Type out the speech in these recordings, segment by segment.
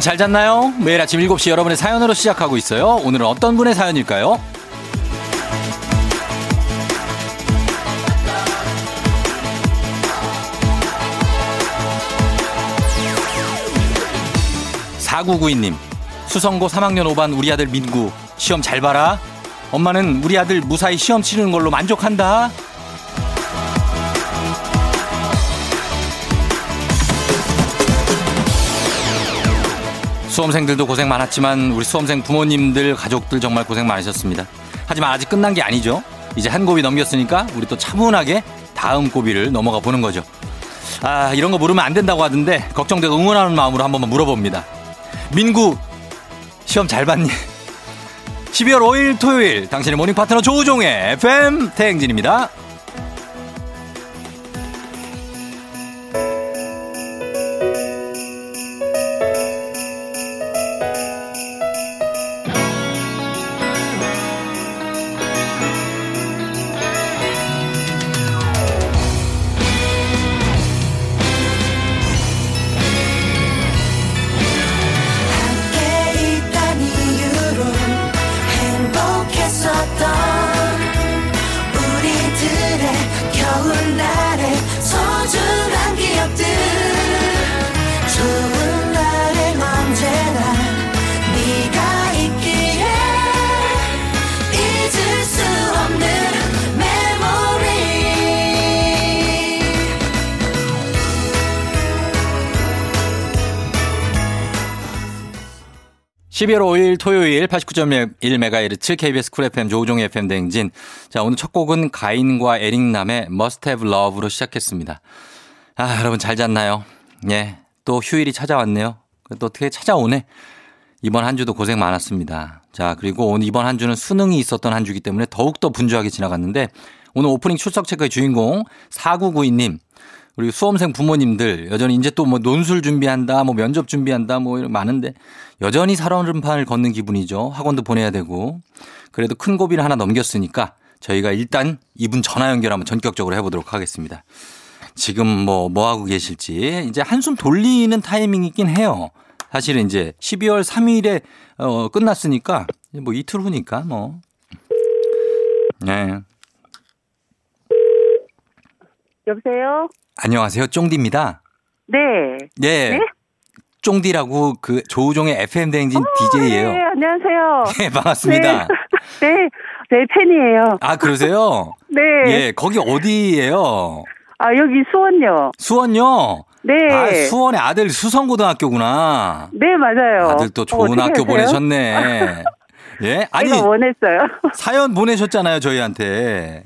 여러분 잘 잤나요? 매일 아침 7시 여러분의 사연으로 시작하고 있어요. 오늘은 어떤 분의 사연일까요? 4992님, 수성고 3학년 5반 우리 아들 민구, 시험 잘 봐라. 엄마는 우리 아들 무사히 시험 치르는 걸로 만족한다. 수험생들도 고생 많았지만 우리 수험생 부모님들 가족들 정말 고생 많으셨습니다. 하지만 아직 끝난 게 아니죠. 이제 한 고비 넘겼으니까 우리 또 차분하게 다음 고비를 넘어가 보는 거죠. 아 이런 거 물으면 안 된다고 하던데 걱정돼서 응원하는 마음으로 한 번만 물어봅니다. 민구 시험 잘 봤니? 12월 5일 토요일 당신의 morning 파트너 조우종의 FM 대행진입니다. 12월 5일 토요일 89.1MHz KBS 쿨 FM 조우종의 FM 대행진. 자, 오늘 첫 곡은 가인과 에릭남의 Must Have Love로 시작했습니다. 아, 여러분 잘 잤나요? 예. 또 휴일이 찾아왔네요. 또 어떻게 찾아오네. 이번 한 주도 고생 많았습니다. 자, 그리고 오늘 이번 한 주는 수능이 있었던 한 주기 때문에 더욱더 분주하게 지나갔는데 오늘 오프닝 출석 체크의 주인공 4992님 그리고 수험생 부모님들 여전히 이제 또 뭐 논술 준비한다, 뭐 면접 준비한다, 뭐 이런 많은데 여전히 살얼음판을 걷는 기분이죠. 학원도 보내야 되고 그래도 큰 고비를 하나 넘겼으니까 저희가 일단 이분 전화 연결 한번 전격적으로 해보도록 하겠습니다. 지금 뭐, 뭐 하고 계실지 이제 한숨 돌리는 타이밍이긴 해요. 사실은 이제 12월 3일에 어, 끝났으니까 뭐 이틀 후니까 뭐. 네. 여보세요? 안녕하세요. 쫑디입니다. 네. 예. 네? 쫑디라고 그 조우종의 FM 대행진 어, DJ예요. 네, 안녕하세요. 네, 반갑습니다. 네. 네, 네, 팬이에요. 아, 그러세요? 네. 예, 거기 어디예요? 아, 여기 수원요. 수원요? 네. 아, 수원의 아들 수성고등학교구나. 네, 맞아요. 아들 또 좋은 어, 학교 하세요? 보내셨네. 예? 아니, 원했어요. 사연 보내셨잖아요, 저희한테.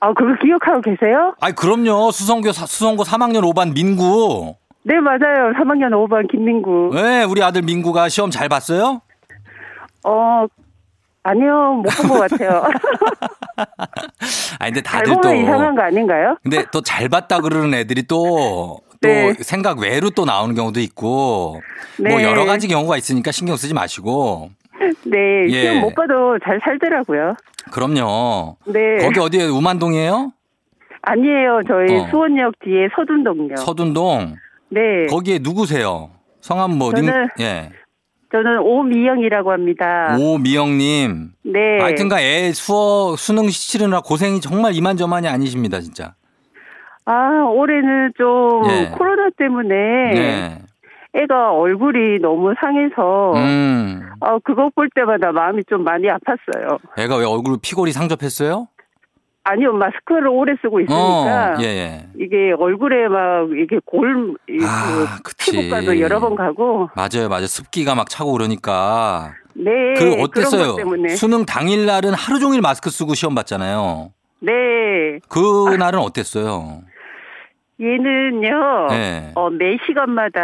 아, 그거 기억하고 계세요? 아이, 그럼요. 수성고, 사- 수성고 3학년 5반 민구. 네, 맞아요. 3학년 5반 김민구. 네, 우리 아들 민구가 시험 잘 봤어요? 어, 아니요, 못 본 것 같아요. 아니, 근데 잘 다들 또. 보면 이상한 거 아닌가요? 근데 또 잘 봤다 그러는 애들이 또, 또 네. 생각 외로 또 나오는 경우도 있고, 뭐 네. 여러 가지 경우가 있으니까 신경 쓰지 마시고, 네, 예. 시험 못 봐도 잘 살더라고요. 그럼요. 네. 거기 어디에 우만동이에요? 아니에요. 저희 어. 수원역 뒤에 서둔동요. 서둔동. 네. 거기에 누구세요? 성함 뭐, 님, 저는- 예. 저는 오미영이라고 합니다. 오미영님. 네. 하여튼간 애 수어, 수능 치르느라 고생이 정말 이만저만이 아니십니다, 진짜. 아, 올해는 좀 예. 코로나 때문에 네. 애가 얼굴이 너무 상해서 음. 어, 그거 볼 때마다 마음이 좀 많이 아팠어요. 애가 왜 얼굴 피골이 상접했어요? 아니요, 마스크를 오래 쓰고 있으니까 어, 예, 예. 이게 얼굴에 막 이게 골 이- 아, 그. 피부과도 여러 번 가고 맞아요, 맞아요. 습기가 막 차고 그러니까. 네 그 어땠어요? 수능 당일 날은 하루 종일 마스크 쓰고 시험 봤잖아요. 네 그 날은 어땠어요? 얘는요 네. 어, 매 시간마다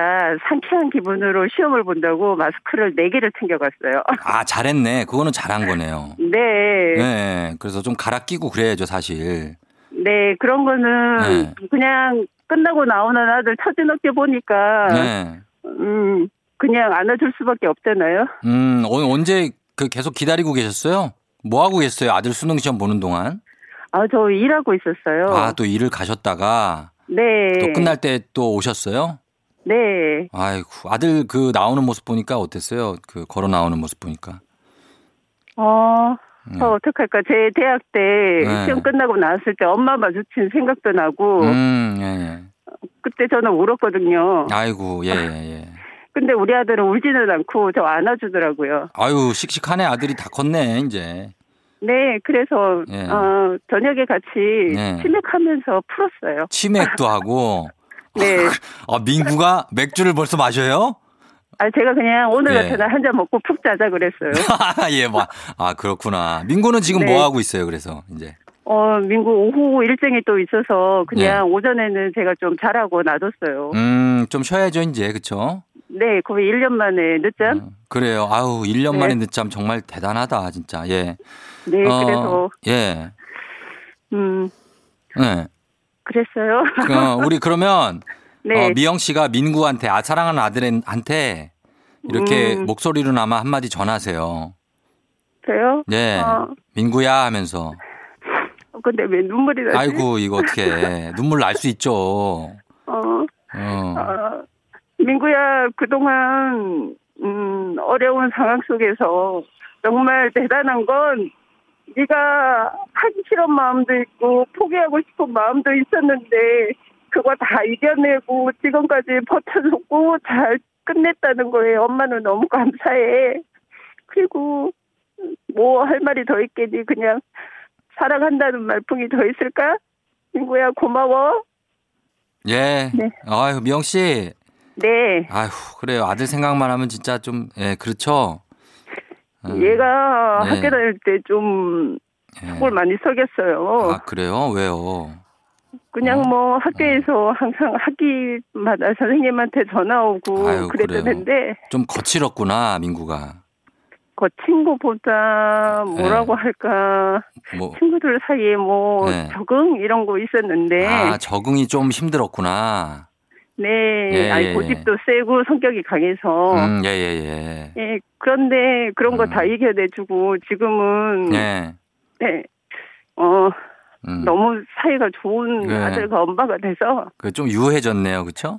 상쾌한 기분으로 시험을 본다고 마스크를 네 개를 챙겨갔어요. 아, 잘했네. 그거는 잘한 거네요. 네. 네. 그래서 좀 갈아 끼고 그래야죠, 사실. 네, 그런 거는 네. 그냥 끝나고 나오는 아들 터진 어깨 보니까 네. 음 그냥 안아줄 수밖에 없잖아요. 음, 어, 언제 그 계속 기다리고 계셨어요? 뭐 하고 계셨어요? 아들 수능 시험 보는 동안? 아, 저 일하고 있었어요. 아, 또 일을 가셨다가 네. 또 끝날 때 또 오셨어요? 네. 아이고, 아들 그 나오는 모습 보니까 어땠어요? 그 걸어 나오는 모습 보니까. 어, 네. 어, 어떡할까. 제 대학 때 네. 시험 끝나고 나왔을 때 엄마 마주친 생각도 나고, 음, 예, 예. 그때 저는 울었거든요. 아이고, 예, 예, 예. 근데 우리 아들은 울지는 않고 저 안아주더라고요. 아유, 씩씩하네. 아들이 다 컸네, 이제. 네, 그래서, 예. 어, 저녁에 같이 네. 치맥하면서 풀었어요. 치맥도 하고. 네. 아, 민구가 맥주를 벌써 마셔요? 아, 제가 그냥 오늘 예. 같은 날한 잔 먹고 푹 자자 그랬어요. 예, 뭐. 아, 그렇구나. 민구는 지금 네. 뭐 하고 있어요, 그래서, 이제. 어, 민구 오후 일정이 또 있어서 그냥 네. 오전에는 제가 좀 자라고 놔뒀어요. 음, 좀 쉬어야죠, 이제. 그쵸? 네, 거의 1년 만에 늦잠? 음, 그래요. 아우, 1년 네. 만에 늦잠 정말 대단하다, 진짜. 예. 네, 어, 그래서, 예. 음, 예. 그랬어요. 그, 우리 그러면 네. 어, 미영 씨가 민구한테 아 사랑하는 아들한테 이렇게 음. 목소리로나마 한마디 전하세요. 저요? 네. 어, 민구야 하면서 근데 왜 눈물이 나지? 아이고 이거 어떻게 눈물 날 수 있죠. 어, 어. 어, 민구야, 그동안, 음, 어려운 상황 속에서 정말 대단한 건 네가 하기 싫은 마음도 있고 포기하고 싶은 마음도 있었는데 그거 다 이겨내고 지금까지 버텨줬고 잘 끝냈다는 거에 엄마는 너무 감사해. 그리고 뭐 할 말이 더 있겠니? 그냥 사랑한다는 말풍이 더 있을까? 민구야 고마워. 예. 네. 아유 미영 씨. 네. 아휴 그래요. 아들 생각만 하면 진짜 좀 예 그렇죠. 어, 얘가 네. 학교 다닐 때좀 예. 속을 많이 썩였어요. 아 그래요? 왜요? 그냥 어. 뭐 학교에서 항상 학기마다 선생님한테 전화 오고 아유, 그랬었는데 좀 거칠었구나 민구가. 거친 것보다 뭐라고 할까 뭐 친구들 사이에 뭐 네. 적응 이런 거 있었는데 아, 적응이 좀 힘들었구나. 네 예, 아니 예. 고집도 세고 성격이 강해서 음, 예, 예, 예 그런데 그런 거 음. 다 이겨내주고 지금은 예. 예. 네. 어 음. 너무 사이가 좋은 네. 아들과 엄마가 돼서 그 좀 유해졌네요. 그쵸?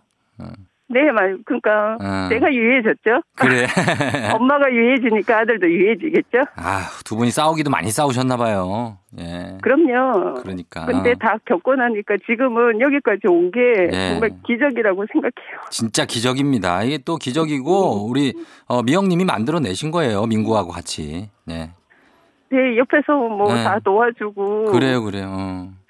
네, 말 그러니까 음. 내가 유해졌죠. 그래. 엄마가 유해지니까 아들도 유해지겠죠. 아, 두 분이 싸우기도 많이 싸우셨나 봐요. 예. 그럼요. 그러니까. 근데 다 겪고 나니까 지금은 여기까지 온게 네. 정말 기적이라고 생각해요. 진짜 기적입니다. 이게 또 기적이고 우리 어, 미영 님이 만들어 내신 거예요. 민구하고 같이. 네. 네, 옆에서 뭐 네. 다 도와주고 그래요, 그래요. 어.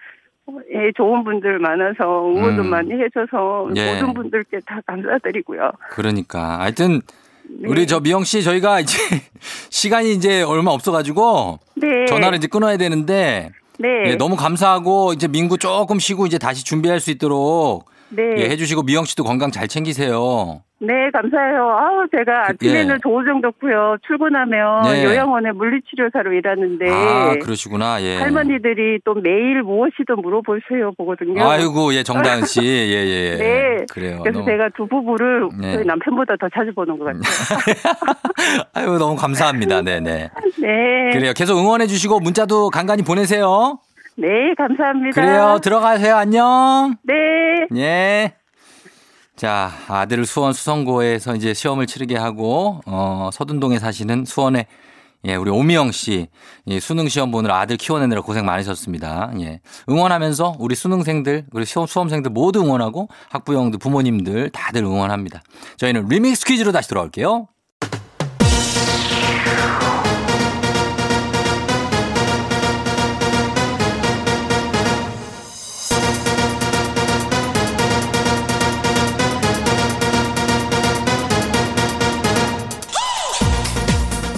예, 좋은 분들 많아서 응원도 음. 많이 해줘서 예. 모든 분들께 다 감사드리고요. 그러니까. 하여튼 네. 우리 저 미영 씨 저희가 이제 시간이 이제 얼마 없어 가지고 네. 전화를 이제 끊어야 되는데 네. 예, 너무 감사하고 이제 민구 조금 쉬고 이제 다시 준비할 수 있도록 네. 예, 해주시고 미영 씨도 건강 잘 챙기세요. 네, 감사해요. 아우, 제가 그, 아침에는 예. 조우정 덕고요. 출근하면 네. 요양원에 물리치료사로 일하는데 아 그러시구나. 예. 할머니들이 또 매일 무엇이든 물어보세요 보거든요. 아이고 예 정다은 씨 예예 예. 네. 그래요. 그래서 너무- 제가 두 부부를 네. 저희 남편보다 더 자주 보는 것 같아요. 아유 너무 감사합니다. 네네. 네. 그래요. 계속 응원해 주시고 문자도 간간히 보내세요. 네, 감사합니다. 그래요. 들어가세요. 안녕. 네. 예. 자, 아들을 수원 수성고에서 이제 시험을 치르게 하고, 어, 서둔동에 사시는 수원의 예, 우리 오미영 씨, 예, 수능 시험 보느라 아들 키워내느라 고생 많으셨습니다. 예. 응원하면서 우리 수능생들, 그리고 시험, 수험생들 모두 응원하고 학부형들, 부모님들 다들 응원합니다. 저희는 리믹스 퀴즈로 다시 돌아올게요.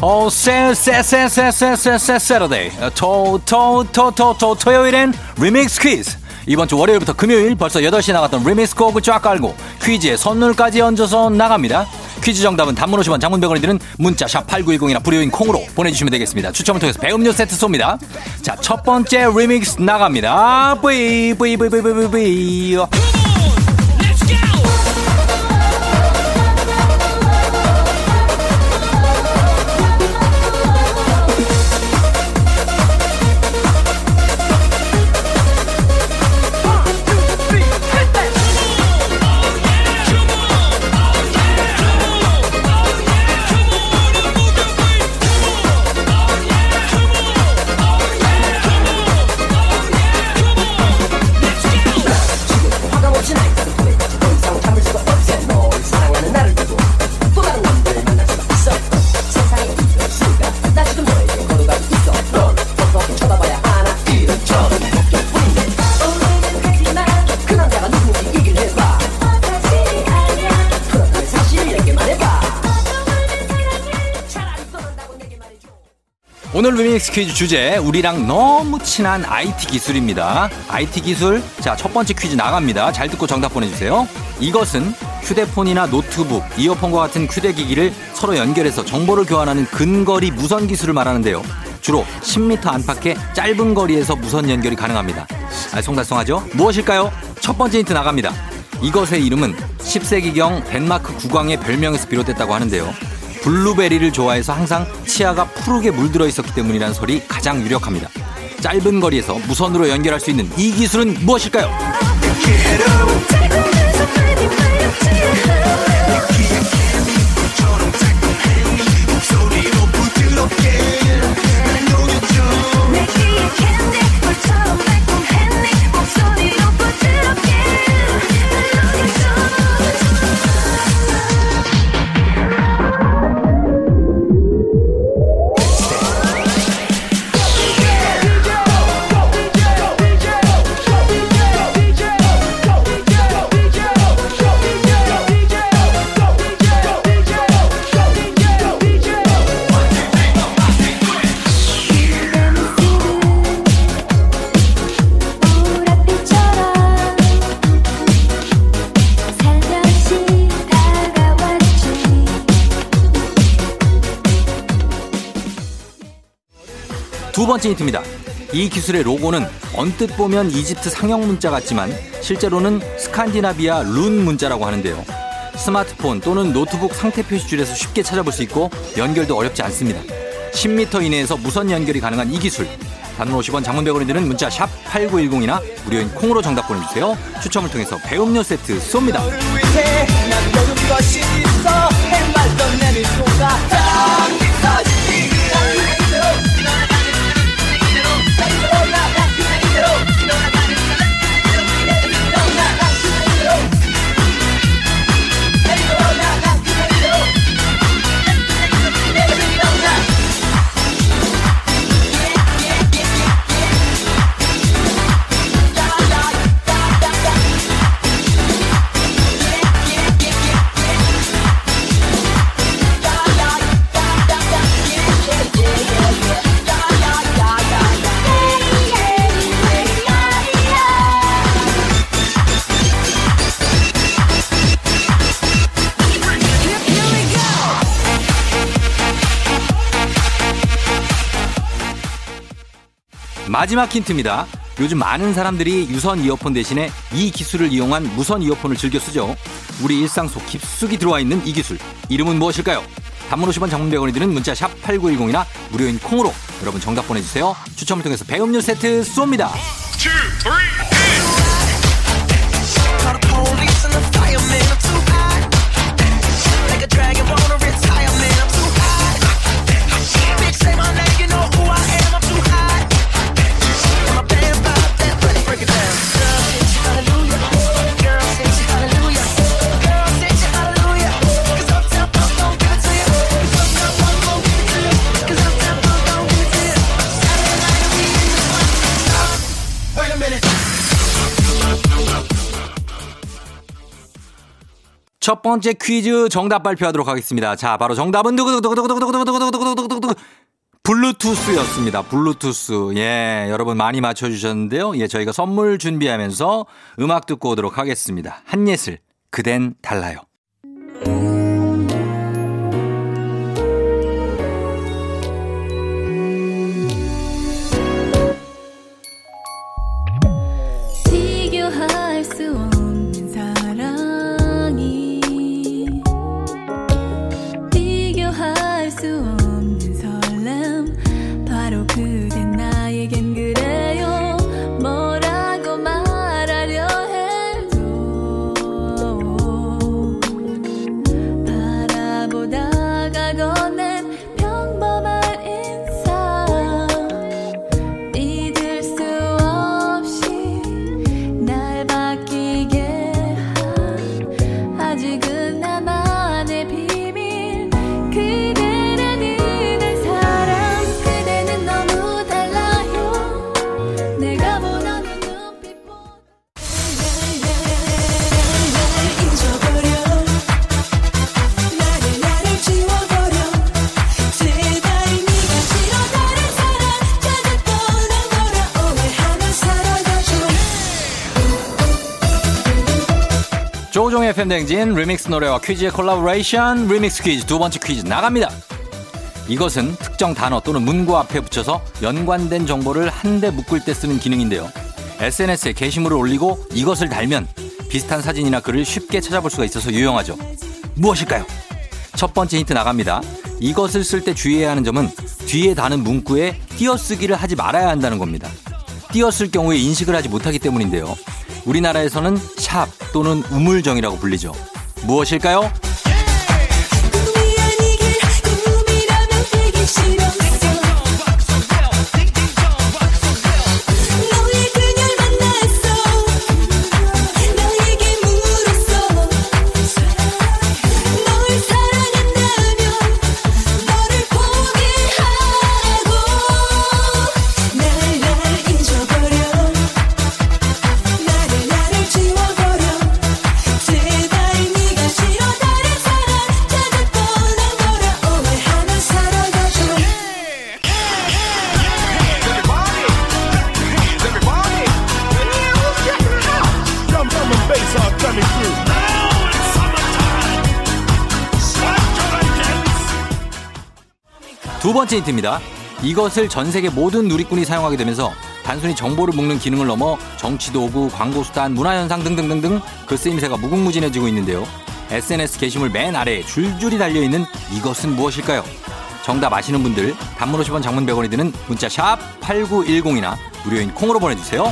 어, 세, 세, 세, 세, 세, 세, 세, Saturday. 토, 토, 토, 토, 토, 토요일엔 리믹스 퀴즈. 이번 주 월요일부터 금요일 벌써 8시에 나갔던 리믹스 곡을 쫙 깔고 퀴즈에 선물까지 얹어서 나갑니다. 퀴즈 정답은 단문 50원 장문 100원이 드는 문자 샵 8910이나 무료인 콩으로 보내주시면 되겠습니다. 추첨을 통해서 배음료 세트 쏩니다. 자, 첫 번째 리믹스 나갑니다. 뿌이, 뿌이, 뿌이, 뿌이, 뿌이, 뿌이. 오늘 리믹스 퀴즈 주제 우리랑 너무 친한 IT 기술입니다. IT 기술 자 첫 번째 퀴즈 나갑니다. 잘 듣고 정답 보내주세요. 이것은 휴대폰이나 노트북, 이어폰과 같은 휴대기기를 서로 연결해서 정보를 교환하는 근거리 무선 기술을 말하는데요. 주로 10m 안팎의 짧은 거리에서 무선 연결이 가능합니다. 알쏭달쏭하죠? 무엇일까요? 첫 번째 힌트 나갑니다. 이것의 이름은 10세기경 덴마크 국왕의 별명에서 비롯됐다고 하는데요. 블루베리를 좋아해서 항상 치아가 푸르게 물들어 있었기 때문이라는 설이 가장 유력합니다. 짧은 거리에서 무선으로 연결할 수 있는 이 기술은 무엇일까요? 두 번째 힌트입니다. 이 기술의 로고는 언뜻 보면 이집트 상형 문자 같지만 실제로는 스칸디나비아 룬 문자라고 하는데요. 스마트폰 또는 노트북 상태 표시줄에서 쉽게 찾아볼 수 있고 연결도 어렵지 않습니다. 10m 이내에서 무선 연결이 가능한 이 기술. 단문 50원 장문백원이 드는 문자 샵 8910이나 무료인 콩으로 정답 보내주세요. 추첨을 통해서 배음료 세트 쏩니다. 마지막 힌트입니다. 요즘 많은 사람들이 유선 이어폰 대신에 이 기술을 이용한 무선 이어폰을 즐겨 쓰죠. 우리 일상 속 깊숙이 들어와 있는 이 기술. 이름은 무엇일까요? 단문 50원 장문 100원이 드는 문자 샵 8910이나 무료인 콩으로 여러분 정답 보내주세요. 추첨을 통해서 배음료 세트 쏩니다. two, three, 첫 번째 퀴즈 정답 발표하도록 하겠습니다. 자, 바로 정답은 두구두구두구두구두구두구두구두구두구 블루투스였습니다. 블루투스. 예, 여러분 많이 맞춰주셨는데요. 예, 저희가 선물 준비하면서 음악 듣고 오도록 하겠습니다. 한예슬, 그댄 달라요. 조우종의 FM 대행진 리믹스 노래와 퀴즈의 콜라보레이션 리믹스 퀴즈 두 번째 퀴즈 나갑니다. 이것은 특정 단어 또는 문구 앞에 붙여서 연관된 정보를 한데 묶을 때 쓰는 기능인데요. SNS에 게시물을 올리고 이것을 달면 비슷한 사진이나 글을 쉽게 찾아볼 수가 있어서 유용하죠. 무엇일까요? 첫 번째 힌트 나갑니다. 이것을 쓸 때 주의해야 하는 점은 뒤에 다는 문구에 띄어쓰기를 하지 말아야 한다는 겁니다. 띄었을 경우에 인식을 하지 못하기 때문인데요. 우리나라에서는 샵 또는 우물정이라고 불리죠. 무엇일까요? 두 번째 힌트입니다. 이것을 전 세계 모든 누리꾼이 사용하게 되면서 단순히 정보를 묶는 기능을 넘어 정치 도구, 광고 수단, 문화 현상 등등등등 그 쓰임새가 무궁무진해지고 있는데요. SNS 게시물 맨 아래에 줄줄이 달려 있는 이것은 무엇일까요? 정답 아시는 분들 단문 50원 장문 100원이 드는 문자 샵 8910이나 무료인 콩으로 보내 주세요.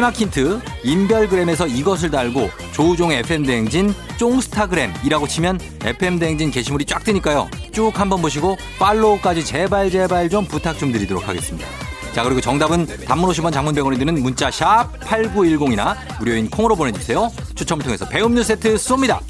마지막 힌트. 인별그램에서 이것을 달고 조우종의 FM 대행진 쫑스타그램이라고 치면 FM 대행진 게시물이 쫙 뜨니까요. 쭉 한번 보시고 팔로우까지 제발 제발 좀 부탁 좀 드리도록 하겠습니다. 자 그리고 정답은 단문 50원 장문 100원이 드는 문자 샵 8910이나 무료인 콩으로 보내주세요. 추첨을 통해서 배음료 세트 쏩니다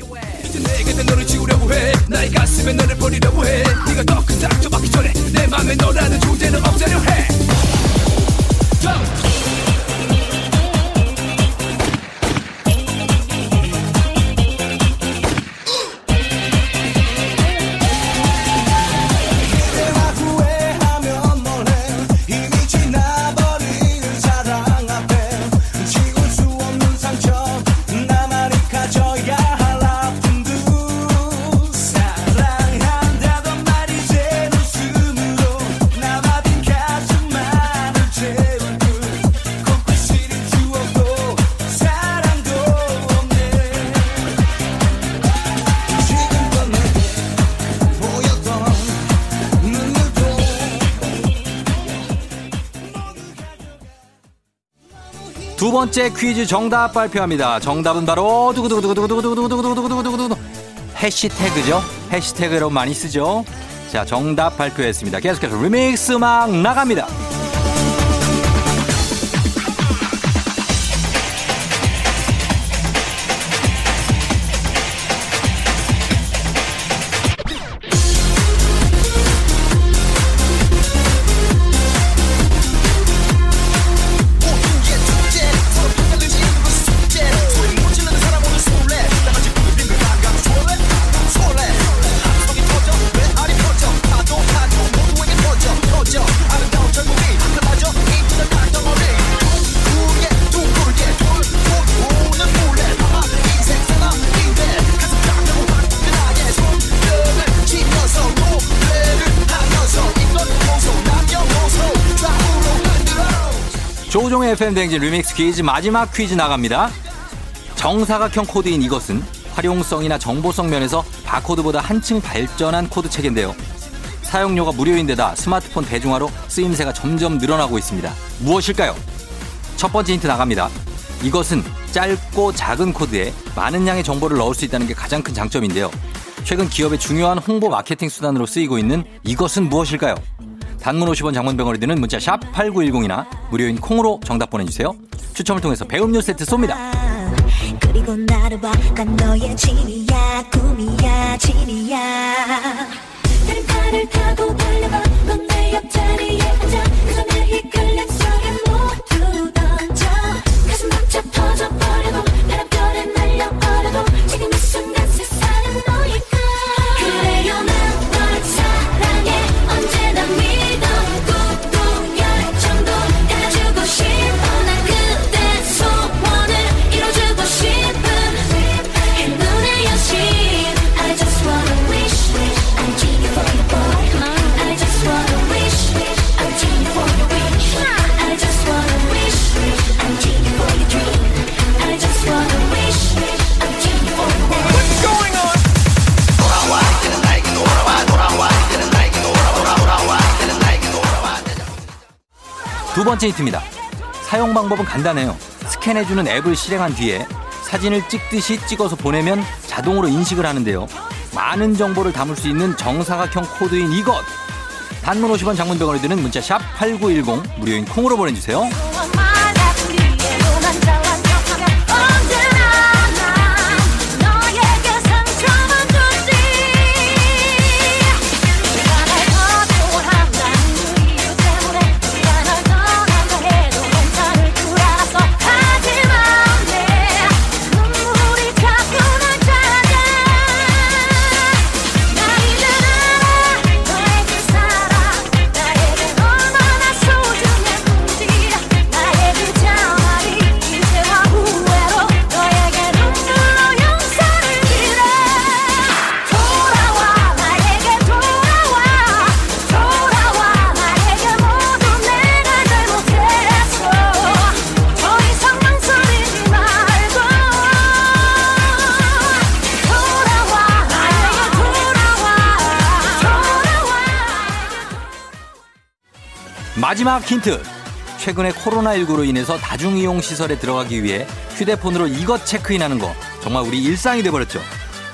두 번째 퀴즈 정답 발표합니다. 정답은 바로 두구두구두구두구두구두구두구두구두구두구두구 해시태그죠. 해시태그 여러분 많이 쓰죠. 자 정답 발표했습니다. 계속해서 리믹스 막 나갑니다. FM 대행진 리믹스 퀴즈 마지막 퀴즈 나갑니다. 정사각형 코드인 이것은 활용성이나 정보성 면에서 바코드보다 한층 발전한 코드 체계인데요. 사용료가 무료인데다 스마트폰 대중화로 쓰임새가 점점 늘어나고 있습니다. 무엇일까요? 첫 번째 힌트 나갑니다. 이것은 짧고 작은 코드에 많은 양의 정보를 넣을 수 있다는 게 가장 큰 장점인데요. 최근 기업의 중요한 홍보 마케팅 수단으로 쓰이고 있는 이것은 무엇일까요? 단문 50원 장문병원이 드는 문자 샵 8910이나 무료인 콩으로 정답 보내주세요. 추첨을 통해서 배음료 세트 쏩니다. 그 번째 힌트입니다. 사용 방법은 간단해요. 스캔해주는 앱을 실행한 뒤에 사진을 찍듯이 찍어서 보내면 자동으로 인식을 하는데요. 많은 정보를 담을 수 있는 정사각형 코드인 이것. 단문 50원 장문병원이 드는 문자 샵 8910 무료인 콩으로 보내주세요. 마지막 힌트. 최근에 코로나19로 인해서 다중이용 시설에 들어가기 위해 휴대폰으로 이것 체크인하는 거 정말 우리 일상이 돼버렸죠.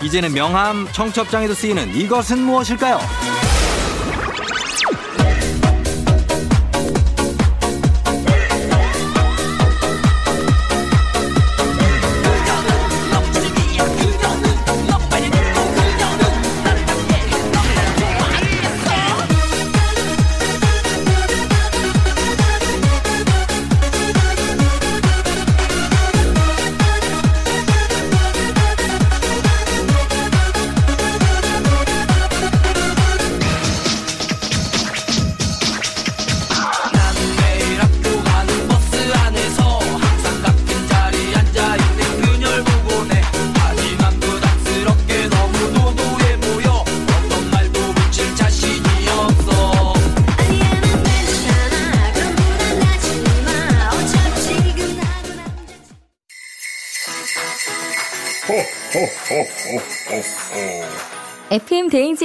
이제는 명함, 청첩장에도 쓰이는 이것은 무엇일까요?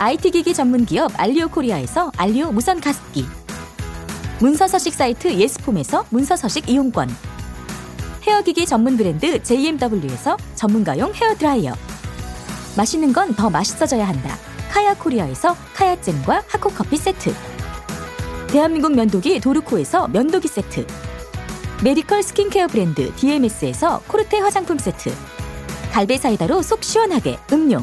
IT 기기 전문 기업 알리오 코리아에서 알리오 무선 가습기. 문서 서식 사이트 예스폼에서 문서 서식 이용권. 헤어 기기 전문 브랜드 JMW에서 전문가용 헤어 드라이어. 맛있는 건 더 맛있어져야 한다. 카야 코리아에서 카야잼과 하코 커피 세트. 대한민국 면도기 도르코에서 면도기 세트. 메디컬 스킨케어 브랜드 DMS에서 코르테 화장품 세트. 갈배 사이다로 속 시원하게 음료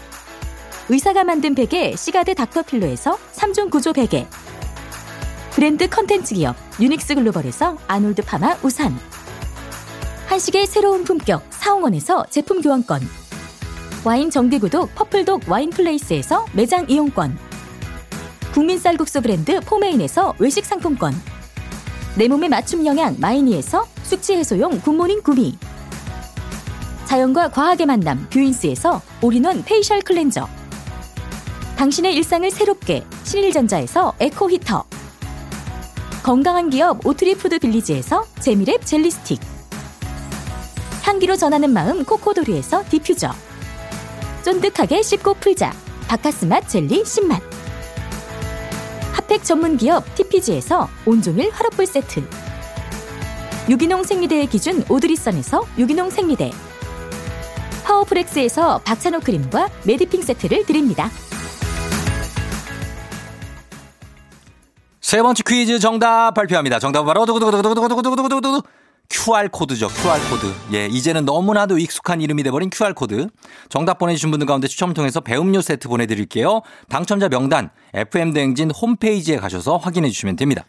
의사가 만든 베개 시가드 닥터필로에서 3종 구조 베개. 브랜드 컨텐츠 기업 유닉스 글로벌에서 아놀드 파마 우산. 한식의 새로운 품격 사홍원에서 제품 교환권. 와인 정기구독 퍼플독 와인플레이스에서 매장 이용권. 국민 쌀국수 브랜드 포메인에서 외식 상품권. 내 몸에 맞춤 영양 마이니에서 숙취 해소용 굿모닝 구미. 자연과 과학의 만남 뷰인스에서 올인원 페이셜 클렌저 당신의 일상을 새롭게 신일전자에서 에코 히터. 건강한 기업 오트리푸드 빌리지에서 재미랩 젤리 스틱. 향기로 전하는 마음 코코도리에서 디퓨저. 쫀득하게 씹고 풀자. 바카스맛 젤리 10만 핫팩 전문 기업 TPG에서 온종일 화롯불 세트. 유기농 생리대의 기준 오드리선에서 유기농 생리대. 파워프렉스에서 박찬호 크림과 메디핑 세트를 드립니다. 세 번째 퀴즈 정답 발표합니다. 정답은 바로 두구두구두구두구두구두구두구두구 QR 코드죠. QR 코드. 예, 이제는 너무나도 익숙한 이름이 돼버린 QR 코드. 정답 보내주신 분들 가운데 추첨을 통해서 배음료 세트 보내드릴게요. 당첨자 명단 FM 대행진 홈페이지에 가셔서 확인해 주시면 됩니다.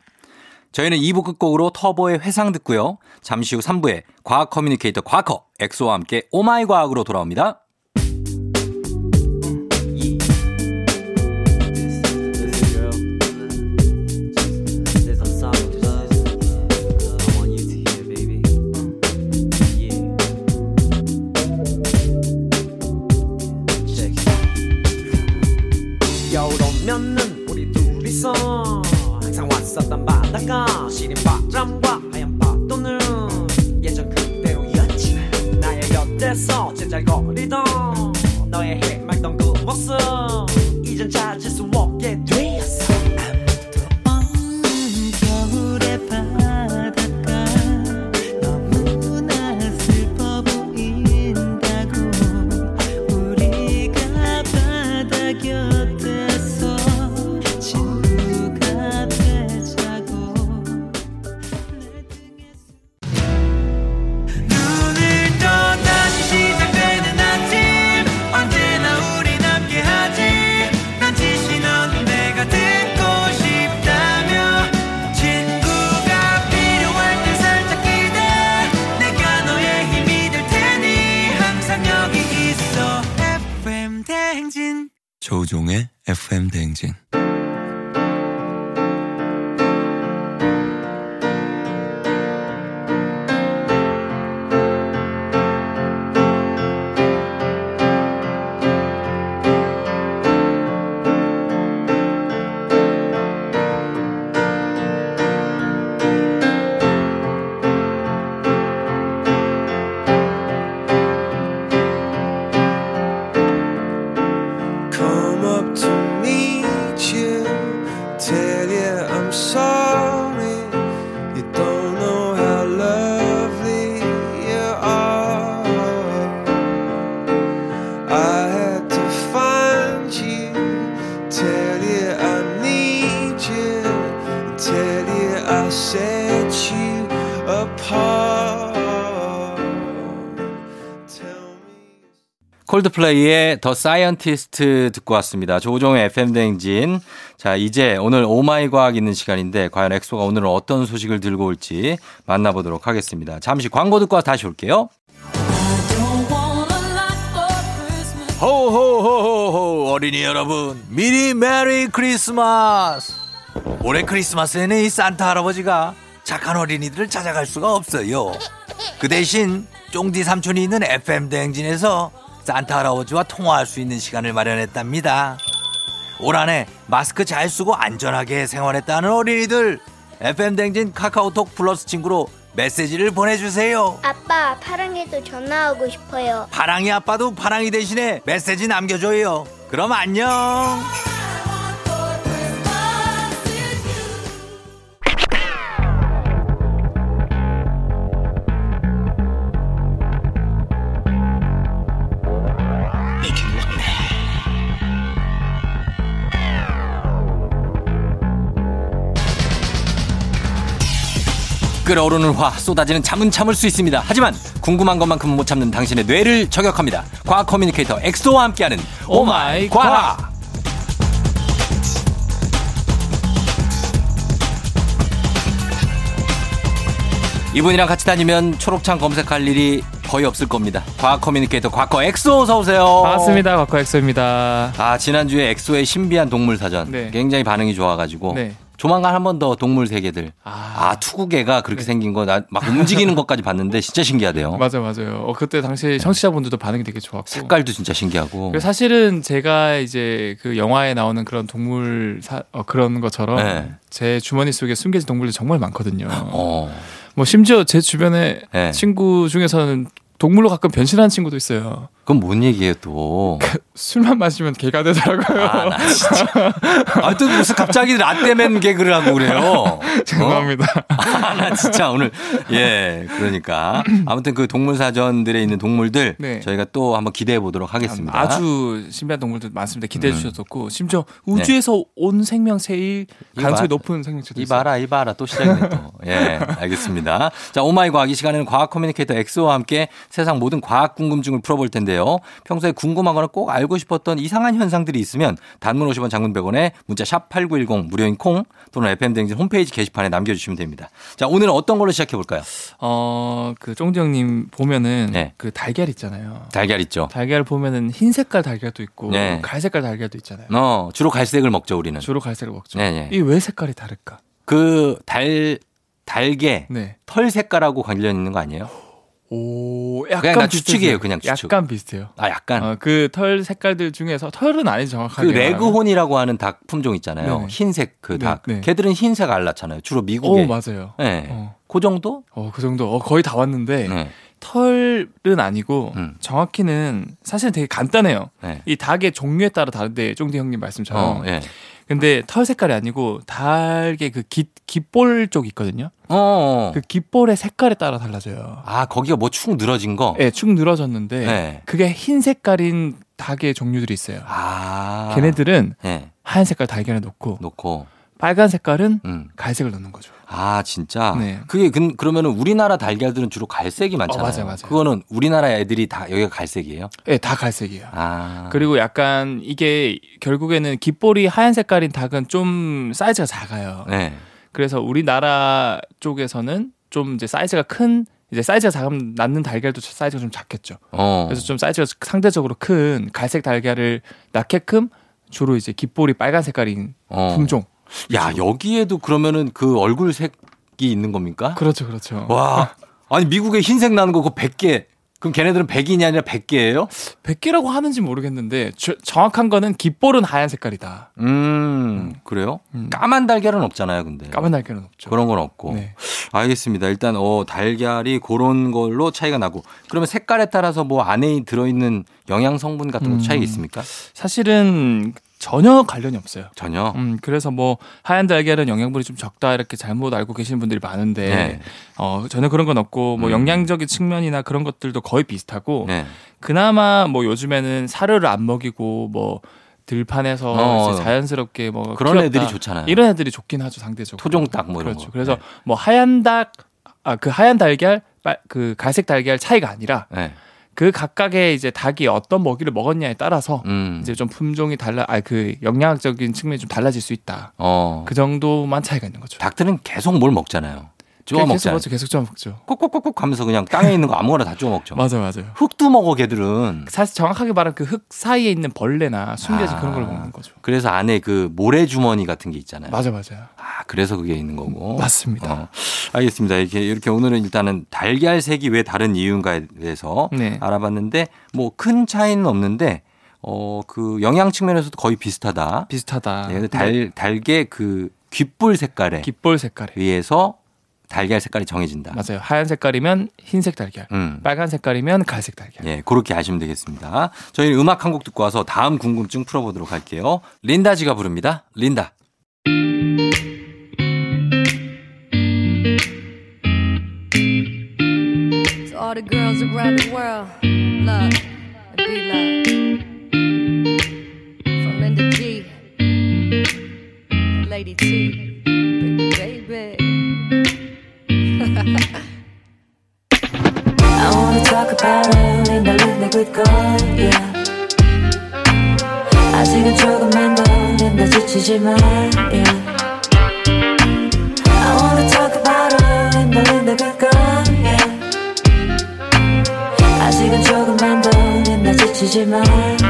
저희는 2부 끝곡으로 터보의 회상 듣고요. 잠시 후 3부에 과학 커뮤니케이터 과커 엑소와 함께 오마이 과학으로 돌아옵니다. 곁에서 제잘거리던 너의 해맑던 그 모습. 이젠 찾을 수 없게 콜드플레이의 The Scientist 듣고 왔습니다. 조우종의 FM 대행진. 자, 이제 오늘 오마이 과학 있는 시간인데 과연 엑소가 오늘은 어떤 소식을 들고 올지 만나보도록 하겠습니다. 잠시 광고 듣고 와서 다시 올게요. 호호호호호 어린이 여러분 미리 메리 크리스마스 올해 크리스마스에는 이 산타 할아버지가 착한 어린이들을 찾아갈 수가 없어요 그 대신 쫑디 삼촌이 있는 FM 대행진에서 산타 할아버지와 통화할 수 있는 시간을 마련했답니다 올 한해 마스크 잘 쓰고 안전하게 생활했다는 어린이들 FM 대행진 카카오톡 플러스 친구로 메시지를 보내주세요 아빠, 파랑이도 전화하고 싶어요. 파랑이 아빠도 파랑이 대신에 메시지 남겨줘요. 그럼 안녕. 끓어오르는 화 쏟아지는 잠은 참을 수 있습니다. 하지만 궁금한 것만큼은 못 참는 당신의 뇌를 저격합니다. 과학 커뮤니케이터 엑소와 함께하는 오마이 과학. 이분이랑 같이 다니면 초록창 검색할 일이 거의 없을 겁니다. 과학 커뮤니케이터 과커 엑소 어서 오세요. 반갑습니다. 과커 엑소입니다. 아 지난주에 엑소의 신비한 동물 사전 네. 굉장히 반응이 좋아가지고 네. 조만간 한 번 더 동물 세계들 아, 투구개가 그렇게 생긴 거나막 움직이는 것까지 봤는데 진짜 신기하대요. 맞아 맞아요. 어, 그때 당시 청취자분들도 반응이 되게 좋았고. 색깔도 진짜 신기하고. 사실은 제가 이제 그 영화에 나오는 그런 동물 사, 어, 그런 것처럼 네. 제 주머니 속에 숨겨진 동물들이 정말 많거든요. 어. 뭐 심지어 제 주변에 네. 친구 중에서는 동물로 가끔 변신하는 친구도 있어요. 그건 뭔 얘기예요 또? 술만 마시면 개가 되더라고요. 아, 나 진짜. 아, 또 무슨 갑자기 라떼맨 개그를 하고 그래요? 죄송합니다. 아, 나 진짜 오늘. 예, 그러니까. 아무튼 그 동물 사전들에 있는 동물들 네. 저희가 또 한번 기대해 보도록 하겠습니다. 아주 신비한 동물들 많습니다. 기대해 음. 주셨었고 심지어 우주에서 온 생명체일 가능성이. 높은 생명체도 있어요. 이봐라, 이봐라. 또 시작이네, 또. 예, 알겠습니다. 자, 오마이 과학 이 시간에는 과학 커뮤니케이터 엑소와 함께 세상 모든 과학 궁금증을 풀어볼 텐데요. 평소에 궁금하거나 꼭 알고 싶었던 이상한 현상들이 있으면 단문 50원 장문 100원에 문자 샵 8910 무료인 콩 또는 FM댕진 홈페이지 게시판에 남겨주시면 됩니다. 자, 오늘은 어떤 걸로 시작해 볼까요? 어, 그 쫑지 형님 보면은 네. 그 달걀 있잖아요. 달걀 있죠. 달걀 보면은 흰 색깔 달걀도 있고 네. 갈색깔 달걀도 있잖아요. 어, 주로 갈색을 먹죠, 우리는. 주로 갈색을 먹죠. 네, 네. 이왜 색깔이 다를까? 그 달, 달개, 네. 털 색깔하고 관련 있는 거 아니에요? 오, 그냥 약간 나 추측이에요. 그냥 추측. 약간 비슷해요. 아, 약간. 어, 그털 색깔들 중에서 털은 아니죠 그 정확하게. 말하면. 레그혼이라고 하는 닭 품종 있잖아요. 네네. 흰색 그 네, 닭. 네. 걔들은 흰색 알낳잖아요. 주로 미국에. 오 맞아요. 네. 어. 그 정도? 어, 그 정도. 어, 거의 다 왔는데 네. 털은 아니고 음. 정확히는 사실 되게 간단해요. 네. 이 닭의 종류에 따라 다른데 쫑디 형님 말씀처럼. 어, 예. 근데 털 색깔이 아니고 닭의 그 깃, 깃볼 쪽 있거든요. 어, 어. 그 깃볼의 색깔에 따라 달라져요. 아, 거기가 뭐 축 늘어진 거? 예, 축 늘어졌는데 네. 그게 흰 색깔인 닭의 종류들이 있어요. 아. 걔네들은 네. 하얀 색깔 달걀을 넣고 놓고. 빨간 색깔은 음. 갈색을 넣는 거죠. 아, 진짜? 네. 그게 그, 그러면은 우리나라 달걀들은 주로 갈색이 많잖아요. 어, 맞아요, 맞아요. 그거는 우리나라 애들이 다 여기가 갈색이에요? 예, 다 갈색이에요. 아. 그리고 약간 이게 결국에는 깃볼이 하얀 색깔인 닭은 좀 사이즈가 작아요. 네. 그래서 우리나라 쪽에서는 좀 이제 사이즈가 큰 이제 사이즈가 작으면 낳는 달걀도 사이즈가 좀 작겠죠. 어. 그래서 좀 사이즈가 상대적으로 큰 갈색 달걀을 낳게끔 주로 이제 깃볼이 빨간 색깔인 어. 품종. 야, 여기에도 그러면은 그 얼굴 색이 있는 겁니까? 그렇죠, 그렇죠. 와. 아니, 미국에 흰색 나는 거 그거 100개. 그럼 걔네들은 100인이 아니라 100개예요? 100개라고 하는지 모르겠는데 저- 정확한 거는 깃볼은 하얀 색깔이다. 음, 그래요? 까만 달걀은 없잖아요, 근데. 까만 달걀은 없죠. 그런 건 없고. 네. 알겠습니다. 일단 어 달걀이 그런 걸로 차이가 나고 그러면 색깔에 따라서 뭐 안에 들어 있는 영양 성분 같은 것도 음. 차이가 있습니까? 사실은 전혀 관련이 없어요. 전혀. 음, 그래서 뭐 하얀 달걀은 영양분이 좀 적다 이렇게 잘못 알고 계시는 분들이 많은데 네. 어, 전혀 그런 건 없고 뭐 음. 영양적인 측면이나 그런 것들도 거의 비슷하고 네. 그나마 뭐 요즘에는 사료를 안 먹이고 뭐 들판에서 어. 자연스럽게 뭐 그런 키웠다. 애들이 좋잖아요. 이런 애들이 좋긴 하죠 상대적으로. 토종닭 뭐 이런 그렇죠. 거. 그래서 뭐 하얀 닭 아 그 하얀 달걀 빨- 그 갈색 달걀 차이가 아니라 네. 그 각각의 이제 닭이 어떤 먹이를 먹었냐에 따라서 음. 이제 좀 품종이 달라 아 그 영양학적인 측면이 좀 달라질 수 있다. 어. 그 정도만 차이가 있는 거죠. 닭들은 계속 뭘 먹잖아요. 쪼아 계속 먹잖아요. 먹죠. 계속 쪼아 먹죠. 콕콕콕콕 하면서 그냥 땅에 있는 거 아무거나 다 쪼아 먹죠. 맞아 맞아요. 흙도 먹어 걔들은. 사실 정확하게 말하면 그 흙 사이에 있는 벌레나 숨겨진 아. 그런 걸 먹는 거죠. 그래서 안에 그 모래 주머니 같은 게 있잖아요. 맞아 맞아요. 아, 그래서 그게 있는 거고. 맞습니다. 어, 알겠습니다. 이렇게 이렇게 오늘은 일단은 달걀 색이 왜 다른 이유인가에 대해서 네. 알아봤는데 뭐 큰 차이는 없는데 어 그 영양 측면에서도 거의 비슷하다. 비슷하다. 네, 달 달개 그 귓볼 색깔에 깃볼 색깔에 의해서 달걀 색깔이 정해진다. 맞아요. 하얀 색깔이면 흰색 달걀, 음. 빨간 색깔이면 갈색 달걀. 예, 그렇게 아시면 되겠습니다. 저희는 음악 한 곡 듣고 와서 다음 궁금증 풀어보도록 할게요. 린다지가 부릅니다. 린다. To all the girls around the world, love and be loved. From Linda G, and Lady T, talk about it 린달린 내 귓가 yeah. 아직은 조금만 더 린다 지치지만 yeah.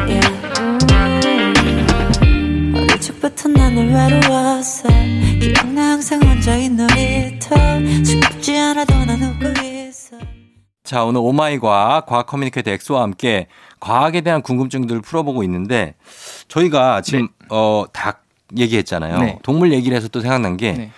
Yeah. 어릴 적부터 나는 외로웠어 기억나 항상 혼자인 놀이터 즐겁지 않아도 난 웃고 있어 자, 오늘 오마이 과학, 과학 커뮤니케이터 엑소와 함께 과학에 대한 궁금증들을 풀어보고 있는데 저희가 지금 어, 닭 얘기했잖아요. 네. 동물 얘기를 해서 또 생각난 게 네.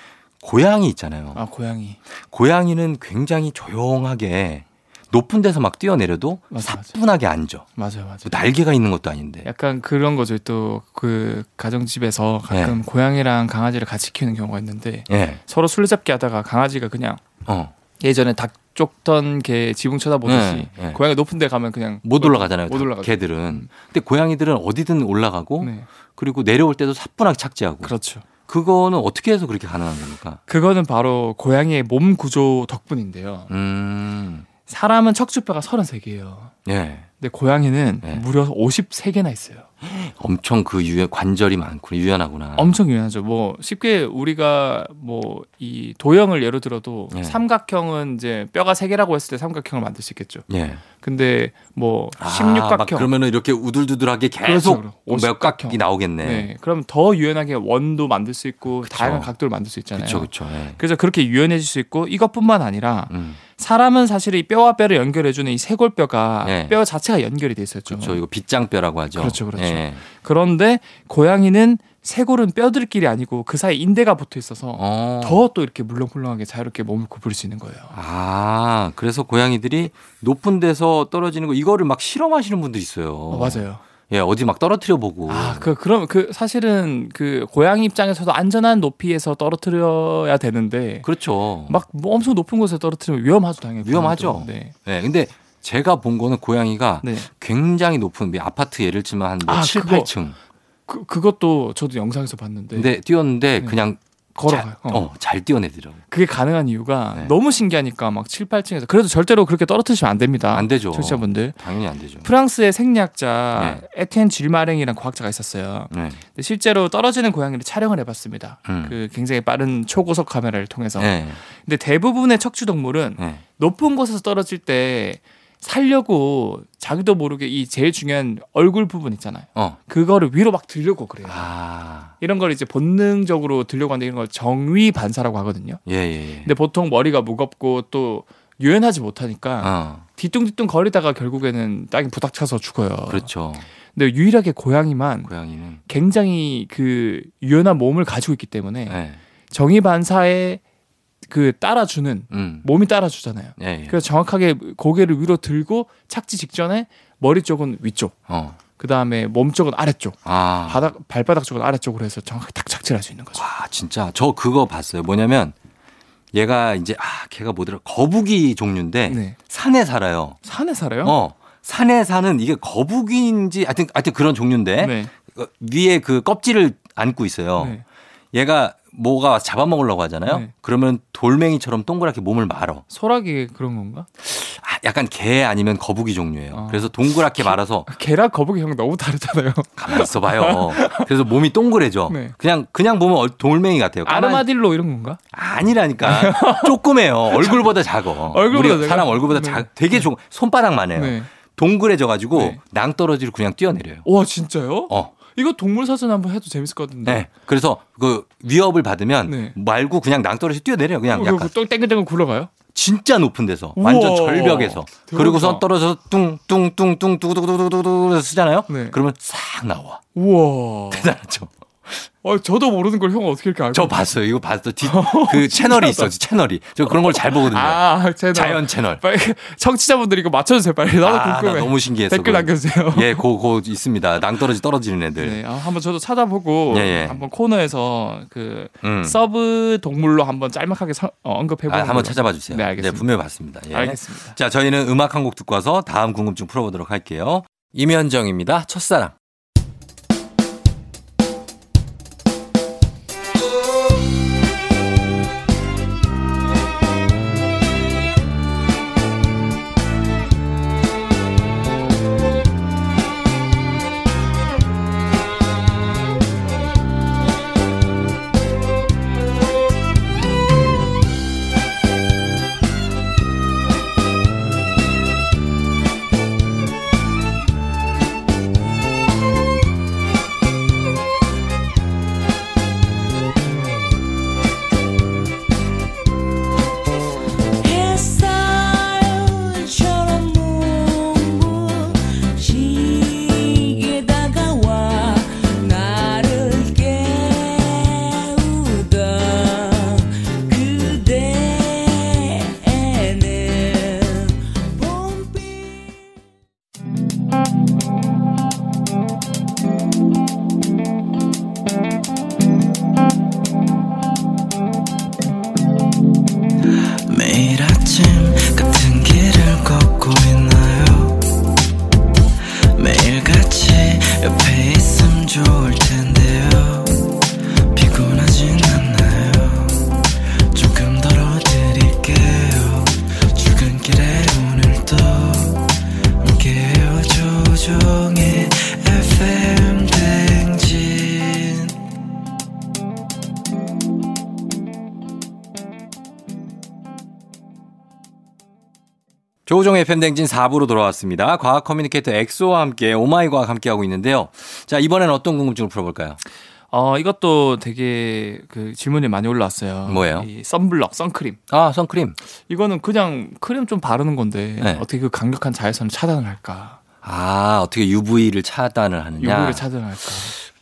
고양이 있잖아요. 아 고양이. 고양이는 굉장히 조용하게 높은 데서 막 뛰어내려도 맞아, 맞아. 사뿐하게 앉아. 맞아요, 맞아요. 뭐 날개가 있는 것도 아닌데. 약간 그런 거죠. 또 그 가정집에서 가끔 고양이랑 강아지를 같이 키우는 경우가 있는데 예. 서로 술래잡기 하다가 강아지가 그냥 어. 예전에 닭 쫓던 개 지붕 쳐다보듯이 네, 네. 고양이 높은 데 가면 그냥 못 올라가잖아요. 못 다- 올라가죠. 개들은. 근데 고양이들은 어디든 올라가고 네. 그리고 내려올 때도 사뿐하게 착지하고. 그렇죠. 그거는 어떻게 해서 그렇게 가능한 겁니까? 그거는 바로 고양이의 몸 구조 덕분인데요. 음. 사람은 척추뼈가 33개예요. 예. 근데 고양이는 네. 무려 53개나 있어요. 엄청 그 유연 관절이 많고 유연하구나. 엄청 유연하죠. 뭐 쉽게 우리가 뭐 이 도형을 예로 들어도 네. 삼각형은 이제 뼈가 세 개라고 했을 때 삼각형을 만들 수 있겠죠. 예. 근데 뭐 아, 막 십육각형 그러면은 이렇게 우둘두둘하게 계속 그렇죠, 그렇죠. 몇 오십각형. 각이 나오겠네. 네. 그럼 더 유연하게 원도 만들 수 있고 그쵸. 다양한 각도를 만들 수 있잖아요. 그렇죠, 그렇죠. 예. 그래서 그렇게 유연해질 수 있고 이것뿐만 아니라 음. 사람은 사실 이 뼈와 뼈를 연결해 주는 이 쇄골뼈가 네. 뼈 자체가 연결이 돼 있었죠. 그렇죠. 이거 빗장뼈라고 하죠. 그렇죠, 그렇죠. 예. 그런데 고양이는 쇄골은 뼈들끼리 아니고 그 사이 인대가 붙어 있어서 어. 더또 이렇게 물렁물렁하게 자유롭게 몸을 구부릴 수 있는 거예요. 아, 그래서 고양이들이 높은 데서 떨어지는 거 이거를 막 실험하시는 분들이 있어요. 어, 맞아요. 예, 어디 막 떨어뜨려 보고. 아, 그 그럼 그 사실은 그 고양이 입장에서도 안전한 높이에서 떨어뜨려야 되는데 그렇죠. 막 뭐 엄청 높은 곳에 떨어뜨리면 위험하죠, 당연히. 위험하죠. 네. 예, 근데 제가 본 거는 고양이가 네. 굉장히 높은 아파트 예를 들면 한 뭐 아, 7, 그거. 8층. 그 그것도 저도 영상에서 봤는데 근데 뛰었는데 네. 그냥 걸어가요. 잘, 어. 어, 잘 뛰어내더라고요. 그게 가능한 이유가 네. 너무 신기하니까 막 7, 8층에서 그래도 절대로 그렇게 떨어뜨리시면 안 됩니다. 안 되죠. 청취자분들. 당연히 안 되죠. 프랑스의 생리학자 에티엔 질마랭이라는 과학자가 있었어요. 네. 근데 실제로 떨어지는 고양이를 촬영을 해 봤습니다. 음. 그 굉장히 빠른 초고속 카메라를 통해서. 네. 근데 대부분의 척추 동물은 네. 높은 곳에서 떨어질 때 살려고 자기도 모르게 이 제일 중요한 얼굴 부분 있잖아요. 어. 그거를 위로 막 들려고 그래요. 아. 이런 걸 이제 본능적으로 들려고 하는데 이런 걸 정위 반사라고 하거든요. 예, 예, 예. 근데 보통 머리가 무겁고 또 유연하지 못하니까 어. 뒤뚱뒤뚱 거리다가 결국에는 땅에 부닥쳐서 죽어요. 그렇죠. 근데 유일하게 고양이만 고양이는 굉장히 그 유연한 몸을 가지고 있기 때문에 네. 정위 반사에 그 따라주는 음. 몸이 따라주잖아요. 예, 예. 그래서 정확하게 고개를 위로 들고 착지 직전에 머리 쪽은 위쪽, 어. 그 다음에 몸 쪽은 아래쪽, 아. 바닥 발바닥 쪽은 아래쪽으로 해서 정확하게 탁 착지할 수 있는 거죠. 아, 진짜 저 그거 봤어요. 뭐냐면 얘가 이제 아, 걔가 뭐더라? 거북이 종류인데 네. 산에 살아요. 산에 살아요? 어. 산에 사는 이게 거북이인지 하여튼 하여튼 그런 종류인데 네. 어, 위에 그 껍질을 안고 있어요. 네. 얘가 뭐가 잡아먹으려고 하잖아요. 네. 그러면 돌멩이처럼 동그랗게 몸을 말어. 소라기 그런 건가? 아, 약간 개 아니면 거북이 종류예요. 아. 그래서 동그랗게 말아서 개랑 거북이 형 너무 다르잖아요. 가만 있어 봐요. 그래서 몸이 동그래져. 네. 그냥 그냥 보면 얼- 돌멩이 같아요. 까만- 아르마딜로 이런 건가? 아니라니까. 조그매요. 얼굴보다 작어. 얼굴보다 우리? 사람 얼굴보다 네. 작. 되게 조, 손바닥만 해요. 네. 동그래져 가지고 네. 낭떠러지로 그냥 뛰어내려요. 와 진짜요? 어. 이거 동물 사전 한번 해도 재밌을 것 같은데. 네. 그래서 그 위협을 받으면 네. 말고 그냥 낭떠러지 뛰어내려요. 그냥 어, 약간 또 땡글땡글 굴러가요? 진짜 높은 데서 우와. 완전 절벽에서 대박이다. 그리고선 떨어져서 뚱뚱뚱뚱 뚜구뚜구뚜구뚜구 쓰잖아요. 네. 그러면 싹 나와. 우와. 대단하죠. 어, 저도 모르는 걸 형 어떻게 이렇게 알고? 저 봤어요. 이거 봤어. 뒤, 그 채널이 있어. 채널이. 저 그런 걸 잘 보거든요. 아, 채널. 자연 채널. 빨리 청취자분들 이거 맞춰주세요. 빨리 나도 아, 궁금해. 나 너무 신기했어. 댓글. 남겨주세요. 예, 고, 고 있습니다. 낭떠러지 떨어지는 애들. 네, 아, 한번 저도 찾아보고 예, 예. 한번 코너에서 그 음. 서브 동물로 한번 짤막하게 서- 어, 언급해보는 아, 한번 걸로. 찾아봐 주세요. 네, 알겠습니다. 분명히 봤습니다. 예. 알겠습니다. 자, 저희는 음악 한 곡 듣고 와서 다음 궁금증 풀어보도록 할게요. 임현정입니다. 첫사랑. 조우종의 FM 대행진 4부로 돌아왔습니다. 과학 커뮤니케이터 엑소와 함께 오마이 과학 함께하고 있는데요. 자, 이번엔 어떤 궁금증을 풀어볼까요? 어, 이것도 되게 그 질문이 많이 올라왔어요. 뭐예요? 이 선블럭, 선크림. 아, 선크림. 이거는 그냥 크림 좀 바르는 건데 네. 어떻게 그 강력한 자외선을 차단을 할까? 아, 어떻게 UV를 차단을 하느냐? UV를 차단을 할까?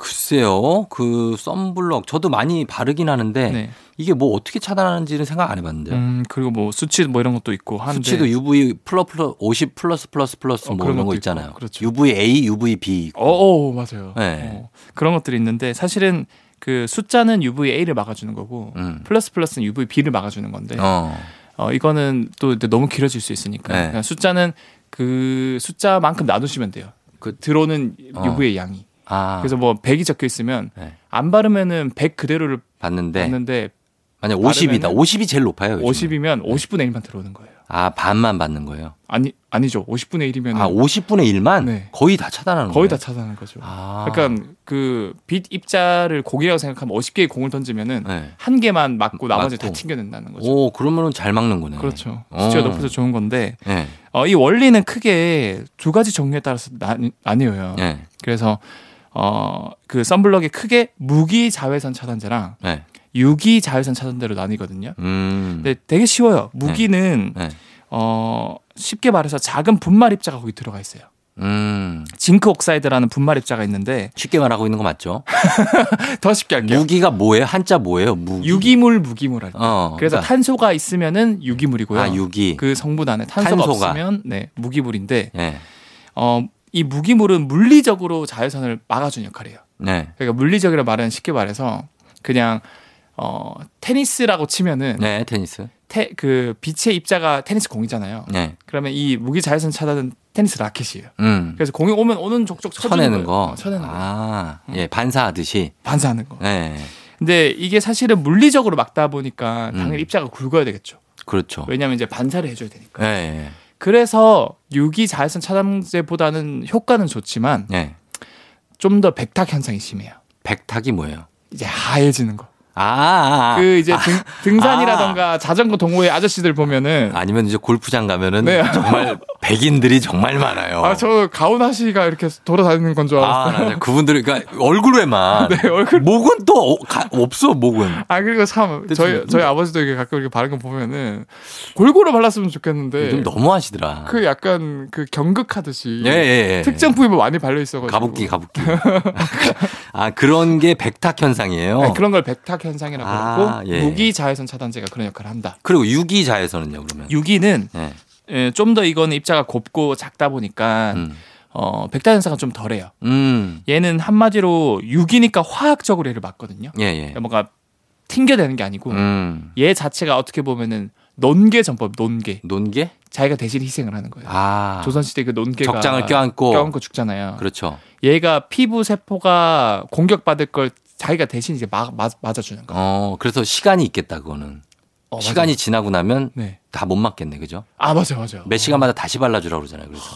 글쎄요. 그 썬블럭 저도 많이 바르긴 하는데 네. 이게 뭐 어떻게 차단하는지는 생각 안 해봤는데요. 음, 그리고 뭐 수치 뭐 이런 것도 있고 한데 수치도 UV 플러 플러 50 플러스 플러스 플러스 어, 뭐 그런 이런 거 있잖아요. 있고, 그렇죠. UVA, UVB 있고. 어, 어, 맞아요. 네. 어, 그런 것들이 있는데 사실은 그 숫자는 UVA를 막아주는 거고 음. 플러스 플러스는 UVB를 막아주는 건데 어. 어, 이거는 또 너무 길어질 수 있으니까 네. 그냥 숫자는 그 숫자만큼 나누시면 돼요. 그 들어오는 어. UV의 양이. 아. 그래서 뭐 100이 적혀 있으면 네. 안 바르면은 100 그대로를 봤는데 봤는데 만약 50이다. 바르면은 50이 제일 높아요. 요즘은. 50이면 50분의 1만 들어오는 거예요. 아, 반만 받는 거예요. 아니 아니죠. 50분의 1이면 아, 50분의 1만 네. 거의 다 차단하는 거예요. 거의 다 차단하는 거죠. 아. 그러니까 그 빛 입자를 공이라고 생각하면 50개의 공을 던지면은 네. 한 개만 맞고 나머지 다 맞고. 튕겨낸다는 거죠. 오, 그러면은 잘 막는 거네. 그렇죠. 어. 수치가 높아서 좋은 건데 네. 어, 이 원리는 크게 두 가지 종류에 따라서 나, 나뉘어요. 네. 그래서 어, 그 썬블럭이 크게 무기 자외선 차단제랑 네. 유기 자외선 차단제로 나뉘거든요. 음. 근데 되게 쉬워요. 무기는 네. 어, 쉽게 말해서 작은 분말 입자가 거기 들어가 있어요. 음. zinc oxide라는 분말 입자가 있는데 쉽게 말하고 있는 거 맞죠? 더 쉽게 할게요. 무기가 뭐예요? 한자 뭐예요? 무기. 유기물 무기물 할 때. 어. 그래서 그러니까- 탄소가 있으면은 유기물이고요. 아, 유기. 그 성분 안에 탄소가, 탄소가. 없으면 네, 무기물인데 네. 어, 이 무기물은 물리적으로 자외선을 막아주는 역할이에요. 네. 그러니까 물리적이라 말은 쉽게 말해서 그냥 어, 테니스라고 치면은 네, 테니스. 테, 그 빛의 입자가 테니스 공이잖아요. 네. 그러면 이 무기 자외선 차단은 테니스 라켓이에요. 음. 그래서 공이 오면 오는 족족 쳐내는. 거. 어, 쳐내는 거. 아, 예, 반사하듯이. 반사하는 거. 네. 근데 이게 사실은 물리적으로 막다 보니까 음. 당연히 입자가 굵어야 되겠죠. 그렇죠. 왜냐하면 이제 반사를 해줘야 되니까. 네. 그래서 유기 자외선 차단제보다는 효과는 좋지만 네. 좀더 백탁 현상이 심해요. 백탁이 뭐예요? 이제 하얘지는 거. 아, 아, 아. 그 이제 등, 산이라던가 자전거 동호회 아저씨들 보면은 아니면 이제 골프장 가면은 네. 정말 백인들이 정말 많아요. 아 저 가오나 씨가 이렇게 돌아다니는 건줄 아, 알았어요. 맞아요. 그분들이 그러니까 얼굴에만. 네, 얼굴. 목은 또 어- 가- 없어, 목은. 아 그리고 참 저희 좀- 저희 아버지도 이렇게 가끔 이렇게 바른 거 보면은 골고루 발랐으면 좋겠는데 좀 너무 하시더라. 그 약간 그 경극하듯이 예, 예, 예. 특정 부위만 많이 발려 있어 가지고 가붓기, 가붓기. 아, 그런 게 백탁 현상이에요. 네, 그런 걸 백탁 현상이라고 아, 하고 예. 무기 자외선 차단제가 그런 역할을 한다. 그리고 유기 자외선은요, 그러면? 유기는 예. 예, 좀 더 이거는 입자가 곱고 작다 보니까 음. 어, 백탁 현상은 좀 덜해요. 음. 얘는 한마디로 유기니까 화학적으로 얘를 막거든요. 예, 예. 그러니까 뭔가 튕겨내는 게 아니고 음. 얘 자체가 어떻게 보면은 논개 전법, 논개. 논개? 자기가 대신 희생을 하는 거예요. 아. 조선시대 그 논개가 적장을 껴안고. 껴안고 죽잖아요. 그렇죠. 얘가 피부 세포가 공격받을 걸 자기가 대신 이제 막, 맞, 맞아주는 거. 어, 그래서 시간이 있겠다, 그거는. 어, 맞아요. 시간이 지나고 나면 네. 다못 맞겠네, 그죠? 아 맞아 맞아. 몇 시간마다 다시 발라주라고 그러잖아요, 그래서.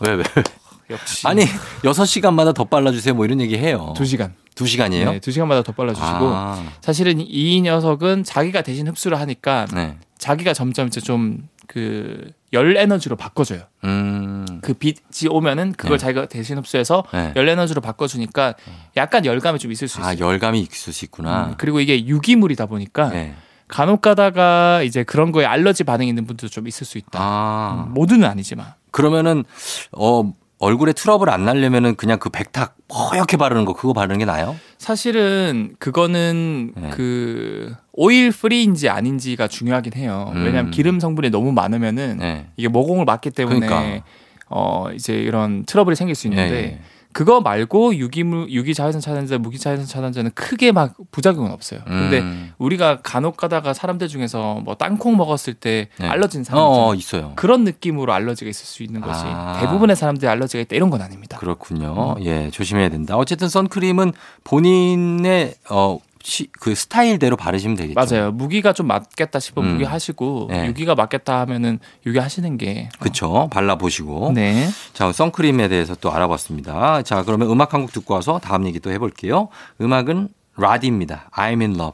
왜, 왜? 역시. 아니, 여섯 시간마다 더 발라주세요, 뭐 이런 얘기 해요. 두 시간. 두 시간이에요? 네, 두 시간마다 더 발라주시고 아, 사실은 이 녀석은 자기가 대신 흡수를 하니까 네. 자기가 점점 이제 좀그 열 에너지로 바꿔줘요. 음. 그 빛이 오면은 그걸 네. 자기가 대신 흡수해서 네. 열 에너지로 바꿔주니까 약간 열감이 좀 있을 수 있어요. 아, 열감이 있을 수 있구나. 음, 그리고 이게 유기물이다 보니까 네. 간혹 가다가 이제 그런 거에 알러지 반응이 있는 분들도 좀 있을 수 있다. 아. 음, 모두는 아니지만. 그러면은, 어, 얼굴에 트러블 안 날려면은 그냥 그 백탁 허옇게 바르는 거, 그거 바르는 게 나아요? 사실은 그거는 네. 그 오일 프리인지 아닌지가 중요하긴 해요. 음. 왜냐하면 기름 성분이 너무 많으면은 네. 이게 모공을 막기 때문에 그러니까. 어 이제 이런 트러블이 생길 수 있는데 예, 예. 그거 말고 유기물 유기 자외선 차단제, 무기 자외선 차단제는 크게 막 부작용은 없어요. 근데 음. 우리가 간혹 가다가 사람들 중에서 뭐 땅콩 먹었을 때 네. 알러진 사람 어, 있잖아요. 있어요. 그런 느낌으로 알러지가 있을 수 있는 것이 아. 대부분의 사람들이 알러지가 있다 이런 건 아닙니다. 그렇군요. 예, 조심해야 된다. 어쨌든 선크림은 본인의 어 시- 그 스타일대로 바르시면 되겠죠. 맞아요. 무기가 좀 맞겠다 싶으면 음. 무기 하시고 네. 유기가 맞겠다 하면은 유기 하시는 게 그쵸. 발라 보시고. 네. 자, 선크림에 대해서 또 알아봤습니다. 자, 그러면 음악 한 곡 듣고 와서 다음 얘기 또 해볼게요. 음악은 라디입니다. I'm in love.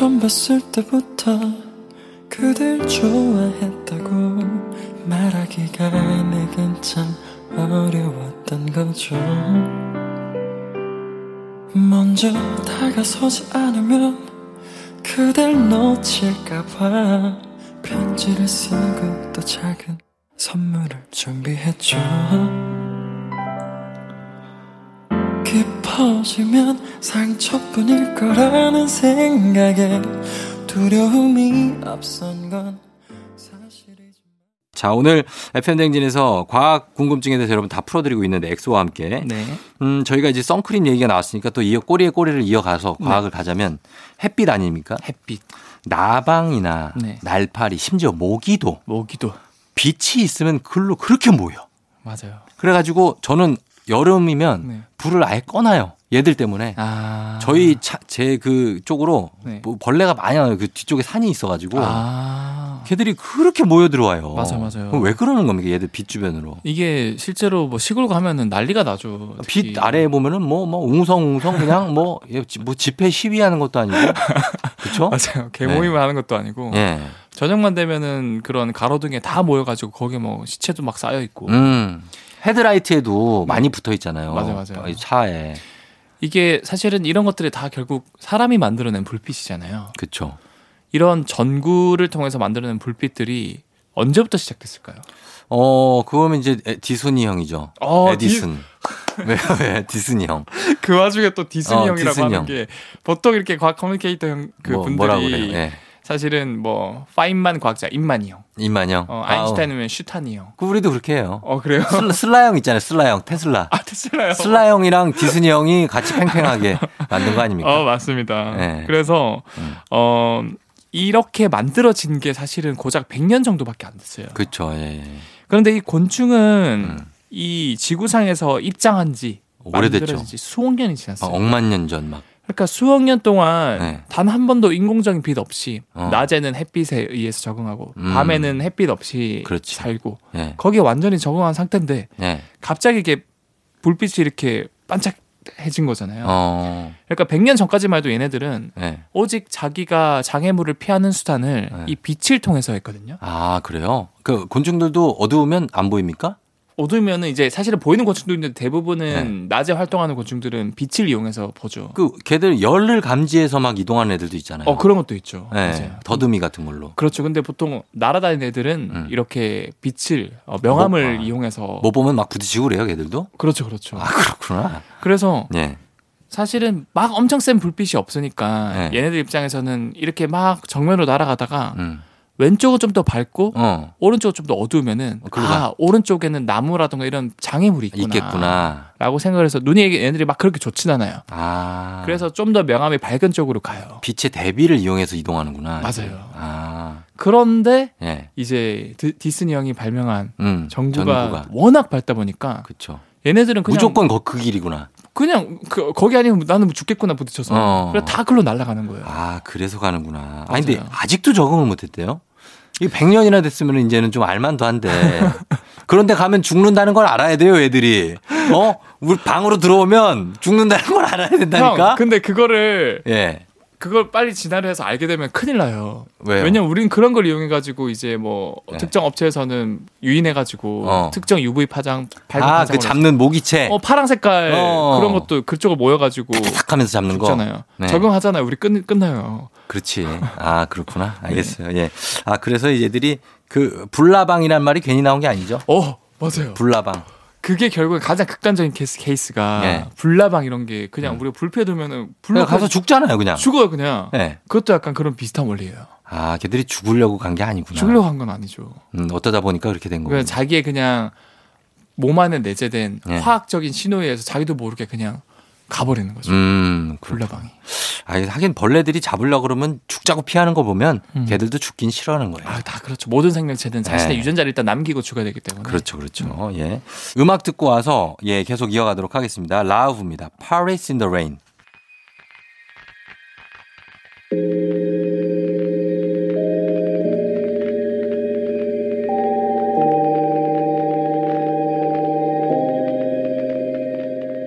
처음 봤을 때부터 그댈 좋아했다고 말하기가 내겐 참 어려웠던 거죠. 먼저 다가서지 않으면 그댈 놓칠까봐 편지를 쓰고 또 작은 선물을 준비했죠 깊어지면 상처뿐일 거라는 생각에 두려움이 앞선 건 자, 오늘 FM댕진에서 과학 궁금증에 대해서 여러분 다 풀어드리고 있는데 엑소와 함께. 네. 음, 저희가 이제 선크림 얘기가 나왔으니까 또 이어 꼬리에 꼬리를 이어가서 과학을 가자면 햇빛 아닙니까? 햇빛. 나방이나 네. 날파리, 심지어 모기도 모기도 빛이 있으면 글로 그렇게 모여. 맞아요. 그래가지고 저는 여름이면 네. 불을 아예 꺼놔요. 얘들 때문에. 아. 저희 차, 제그 쪽으로 네. 뭐 벌레가 많이 나요. 그 뒤쪽에 산이 있어가지고. 아. 걔들이 그렇게 모여 들어와요. 맞아, 맞아요. 왜 그러는 겁니까? 얘들 빛 주변으로. 이게 실제로 뭐 시골 가면은 난리가 나죠. 특히. 빛 아래에 보면은 뭐, 뭐, 웅성웅성 그냥 뭐, 예, 지- 뭐 집회 시위하는 것도 아니고. 그쵸? 맞아요. 개모임을 하는 것도 아니고 예. 저녁만 되면은 그런 가로등에 다 모여가지고 거기에 뭐 시체도 막 쌓여 있고 음. 헤드라이트에도 많이 붙어 있잖아요. 맞아요, 맞아요. 이 차에. 이게 사실은 이런 것들이 다 결국 사람이 만들어낸 불빛이잖아요. 그쵸. 이런 전구를 통해서 만들어낸 불빛들이 언제부터 시작됐을까요? 어, 그거면 이제 에- 디스니 형이죠. 어, 에디슨. 왜, 왜, 디스니 형. 그 와중에 또 디스니 어, 형이라고 디스니 하는 형. 게 보통 이렇게 과학 communicator 형 그 뭐, 분들이? 예. 사실은 뭐 파인만 과학자 임만이 형, 형. 어. 아인슈타인이면 슈타니 형. 그 우리도 그렇게 해요. 어 그래요? 슬라, 형 있잖아요. 슬라 형, 테슬라. 아 테슬라 요. 슬라 형이랑 디스니 형이 같이 팽팽하게 만든 거 아닙니까? 어 맞습니다. 네. 그래서 음. 어 이렇게 만들어진 게 사실은 고작 100년 정도밖에 안 됐어요. 그쵸, 예. 그런데 이 곤충은 음. 이 지구상에서 등장한 지 오래됐죠. 수억 년이 어, 지났어요. 억만 년 전 막. 그러니까 수억 년 동안 네. 단한 번도 인공적인 빛 없이 어. 낮에는 het빛에 의해서 적응하고 음. 밤에는 햇빛 없이 그렇지. 살고 예. 거기에 완전히 적응한 상태인데 예. 갑자기 이게 불빛이 이렇게 반짝해진 거잖아요. 어, 그러니까 100년 전까지만 해도 얘네들은 예. 오직 자기가 장애물을 피하는 수단을 네. 이 빛을 통해서 했거든요. 아, 그래요? 그 곤충들도 어두우면 안 보입니까? 어두우면은 이제 사실은 보이는 곤충도 있는데 대부분은 네. 낮에 활동하는 곤충들은 빛을 이용해서 보죠. 그 걔들 열을 감지해서 막 이동하는 애들도 있잖아요. 어 그런 것도 있죠. 네, 맞아요. 더듬이 같은 걸로. 그렇죠. 근데 보통 날아다니는 애들은 음. 이렇게 빛을 어, 명암을 뭐, 아. 이용해서 뭐 보면 막 부딪히고 그래요, 걔들도? 그렇죠, 그렇죠. 아, 그렇구나. 그래서 예. 사실은 막 엄청 센 불빛이 없으니까 네. 얘네들 입장에서는 이렇게 막 정면으로 날아가다가 음. 왼쪽은 좀 더 밝고 어. 오른쪽은 좀 더 어두우면은 그러다. 아 오른쪽에는 나무라든가 이런 장애물이 있구나. 있겠구나. 라고 생각을 해서 눈이 얘네들이 막 그렇게 좋진 않아요. 아. 그래서 좀 더 명암이 밝은 쪽으로 가요. 빛의 대비를 이용해서 이동하는구나. 맞아요. 아. 그런데 예. 이제 디- 디스니 형이 발명한 음. 전구가, 전구가. 워낙 밝다 보니까 그쵸. 얘네들은 그냥 무조건 거, 그 길이구나. 그냥 그, 거기 아니면 나는 뭐 죽겠구나 부딪혀서 어. 그래 다 글로 날아가는 거예요. 아, 그래서 가는구나. 아니, 근데 맞아요. 아직도 적응을 못 했대요? 이 100년이나 됐으면 이제는 좀 알만도 한데. 그런데 가면 죽는다는 걸 알아야 돼요, 애들이. 어? 우리 방으로 들어오면 죽는다는 걸 알아야 된다니까? 형, 근데 그거를 예. 그걸 빨리 진화를 해서 알게 되면 큰일 나요. 왜요? 왜냐면 우린 그런 걸 이용해 가지고 이제 뭐 네. 특정 업체에서는 유인해 가지고 어. 특정 UV 파장 밝은 아, 그 잡는 모기채. 어 파랑 색깔 어. 그런 것도 그쪽으로 모여 가지고 탁 하면서 잡는 거. 죽잖아요. 네. 적응하잖아요. 우리 끝 끝나요. 그렇지. 아, 그렇구나. 알겠어요. 예. 아, 그래서 얘들이 그 불나방이란 말이 괜히 나온 게 아니죠? 어 맞아요. 불나방. 그게 결국에 가장 극단적인 케이스, 케이스가 예. 불나방 이런 게 그냥 우리가 불피해 두면은 불로 그냥 가서 죽잖아요, 그냥. 죽어요 그냥. 예. 그것도 약간 그런 비슷한 원리예요. 아, 걔들이 죽으려고 간 게 아니구나. 죽으려고 한 건 아니죠. 음, 어쩌다 보니까 그렇게 된 그냥 거고. 자기의 그냥 몸 안에 내재된 네. 화학적인 신호에 의해서 자기도 모르게 그냥 가버리는 거죠. 음, 불나방이. 아, 하긴 벌레들이 잡으려 그러면 죽자고 피하는 거 보면 음. 걔들도 죽긴 싫어하는 거예요. 아, 다 그렇죠. 모든 생명체는 자신의 네. 유전자를 일단 남기고 죽어야 되기 때문에. 그렇죠, 그렇죠. 예. 음악 듣고 와서 예, 계속 이어가도록 하겠습니다. 라우브입니다. Paris in the Rain.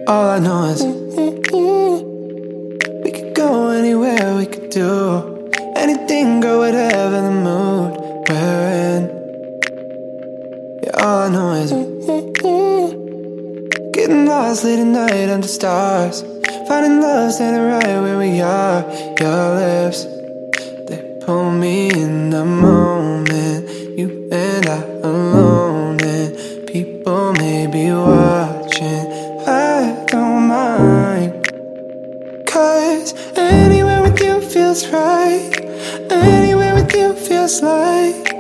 All I know is do anything, go whatever the mood we're in. Yeah, all I know is getting lost late at night under stars, finding love standing right where we are. Your lips, they pull me in the moment. You and I feels right. Anywhere with you feels like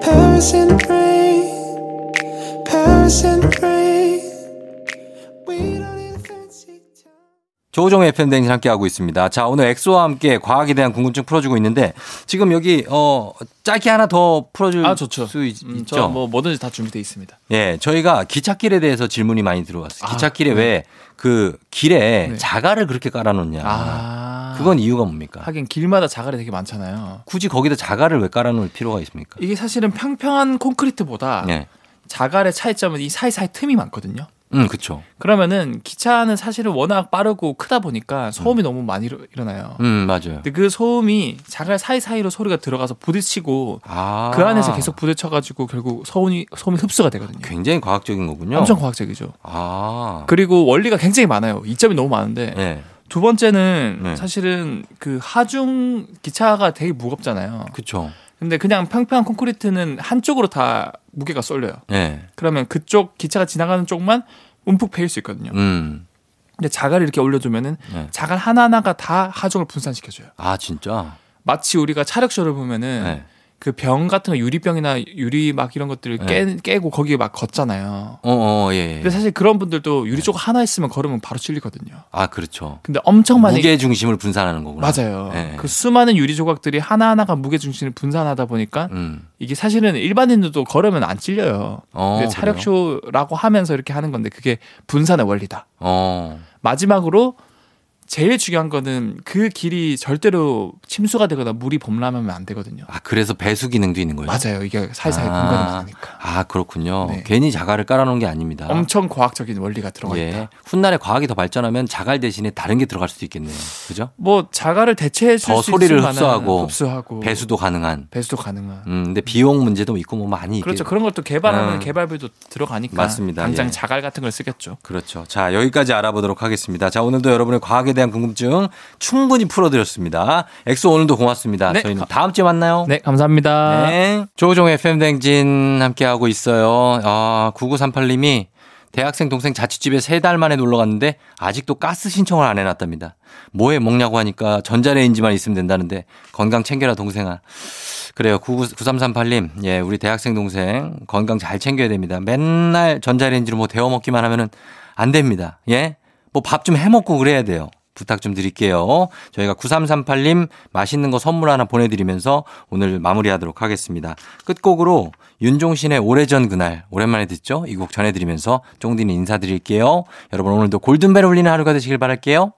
Paris in the rain. Paris in the rain. 조종의 FM 댕진 함께하고 있습니다. 자, 오늘 엑소와 함께 과학에 대한 궁금증 풀어주고 있는데 지금 여기 어 짧게 하나 더 풀어줄 아, 좋죠. 수 있, 음, 죠 저뭐 뭐든지 다 준비되어 있습니다. 예, 저희가 기찻길에 대해서 질문이 많이 들어왔어요. 아, 기찻길에 네. 왜그 길에 네. 자갈을 그렇게 깔아놓냐. 아. 그건 이유가 뭡니까? 하긴 길마다 자갈이 되게 많잖아요. 굳이 거기다 자갈을 왜 깔아놓을 필요가 있습니까? 이게 사실은 평평한 콘크리트보다 네. 자갈의 차이점은 이 사이사이 틈이 많거든요. 음, 그쵸. 그러면은 기차는 사실은 워낙 빠르고 크다 보니까 소음이 너무 많이 일어- 일어나요. 음, 맞아요. 근데 그 소음이 자갈 사이사이로 소리가 들어가서 부딪히고 아. 그 안에서 계속 부딪혀 가지고 결국 소음이 소음이 흡수가 되거든요. 굉장히 과학적인 거군요. 엄청 과학적이죠. 아. 그리고 원리가 굉장히 많아요. 이점이 너무 많은데 네. 두 번째는 네. 사실은 그 하중 기차가 되게 무겁잖아요. 그쵸. 근데 그냥 평평한 콘크리트는 한쪽으로 다 무게가 쏠려요. 네. 그러면 그쪽 기차가 지나가는 쪽만 움푹 패일 수 있거든요. 음. 근데 자갈을 이렇게 올려주면은 네. 자갈 하나하나가 다 하중을 분산시켜줘요. 아, 진짜? 마치 우리가 차력쇼를 보면은 네. 그 병 같은 거 유리병이나 유리 막 이런 것들을 깨, 네. 깨 고 거기에 막 걷잖아요. 어, 어, 예. 예. 근데 사실 그런 분들도 유리 쪽 하나 있으면 걸으면 바로 찔리거든요. 아, 그렇죠. 근데 엄청 많이 무게 중심을 분산하는 거구나. 맞아요. 네. 그 수많은 유리 조각들이 하나하나가 무게 중심을 분산하다 보니까 음. 이게 사실은 일반인들도 걸으면 안 찔려요. 어, 차력쇼라고 하면서 이렇게 하는 건데 그게 분산의 원리다. 어. 마지막으로 제일 중요한 거는 그 길이 절대로 침수가 되거나 물이 범람하면 안 되거든요. 아, 그래서 배수 기능도 있는 거예요? 맞아요. 이게 아, 공간이 있으니까. 아, 그렇군요. 네. 괜히 자갈을 깔아놓은 게 아닙니다. 엄청 과학적인 원리가 들어가 있다. 예. 훗날에 과학이 더 발전하면 자갈 대신에 다른 게 들어갈 수도 있겠네요. 그죠? 뭐 자갈을 대체해 줄더수 소리를 있을 만한 흡수하고, 흡수하고 배수도 가능한. 배수도 가능한. 음, 근데 비용 문제도 있고 뭐 많이 그렇죠. 있겠- 그런 것도 개발하는 음. 개발비도 들어가니까 맞습니다. 당장 예. 자갈 같은 걸 쓰겠죠. 그렇죠. 자, 여기까지 알아보도록 하겠습니다. 자, 오늘도 여러분의 과학에 대한 궁금증 충분히 풀어드렸습니다. 엑소 오늘도 고맙습니다. 네, 저희는 다음 주에 만나요. 네, 감사합니다. 네. 조우종의 FM대행진 함께하고 있어요. 아, 9938님이 대학생 동생 자취집에 세 달 만에 놀러 갔는데 아직도 가스 신청을 안 해놨답니다. 뭐해 먹냐고 하니까 전자레인지만 있으면 된다는데 건강 챙겨라 동생아. 그래요. 9338님. 예, 우리 대학생 동생 건강 잘 챙겨야 됩니다. 맨날 전자레인지로 뭐 데워 먹기만 하면은 안 됩니다. 예? 뭐 밥 좀 해 먹고 그래야 돼요. 부탁 좀 드릴게요. 저희가 9338님 맛있는 거 선물 하나 보내드리면서 오늘 마무리하도록 하겠습니다. 끝곡으로 윤종신의 오래전 그날 오랜만에 듣죠? 이 곡 전해드리면서 쫑디는 인사드릴게요. 여러분 오늘도 골든벨 울리는 하루가 되시길 바랄게요.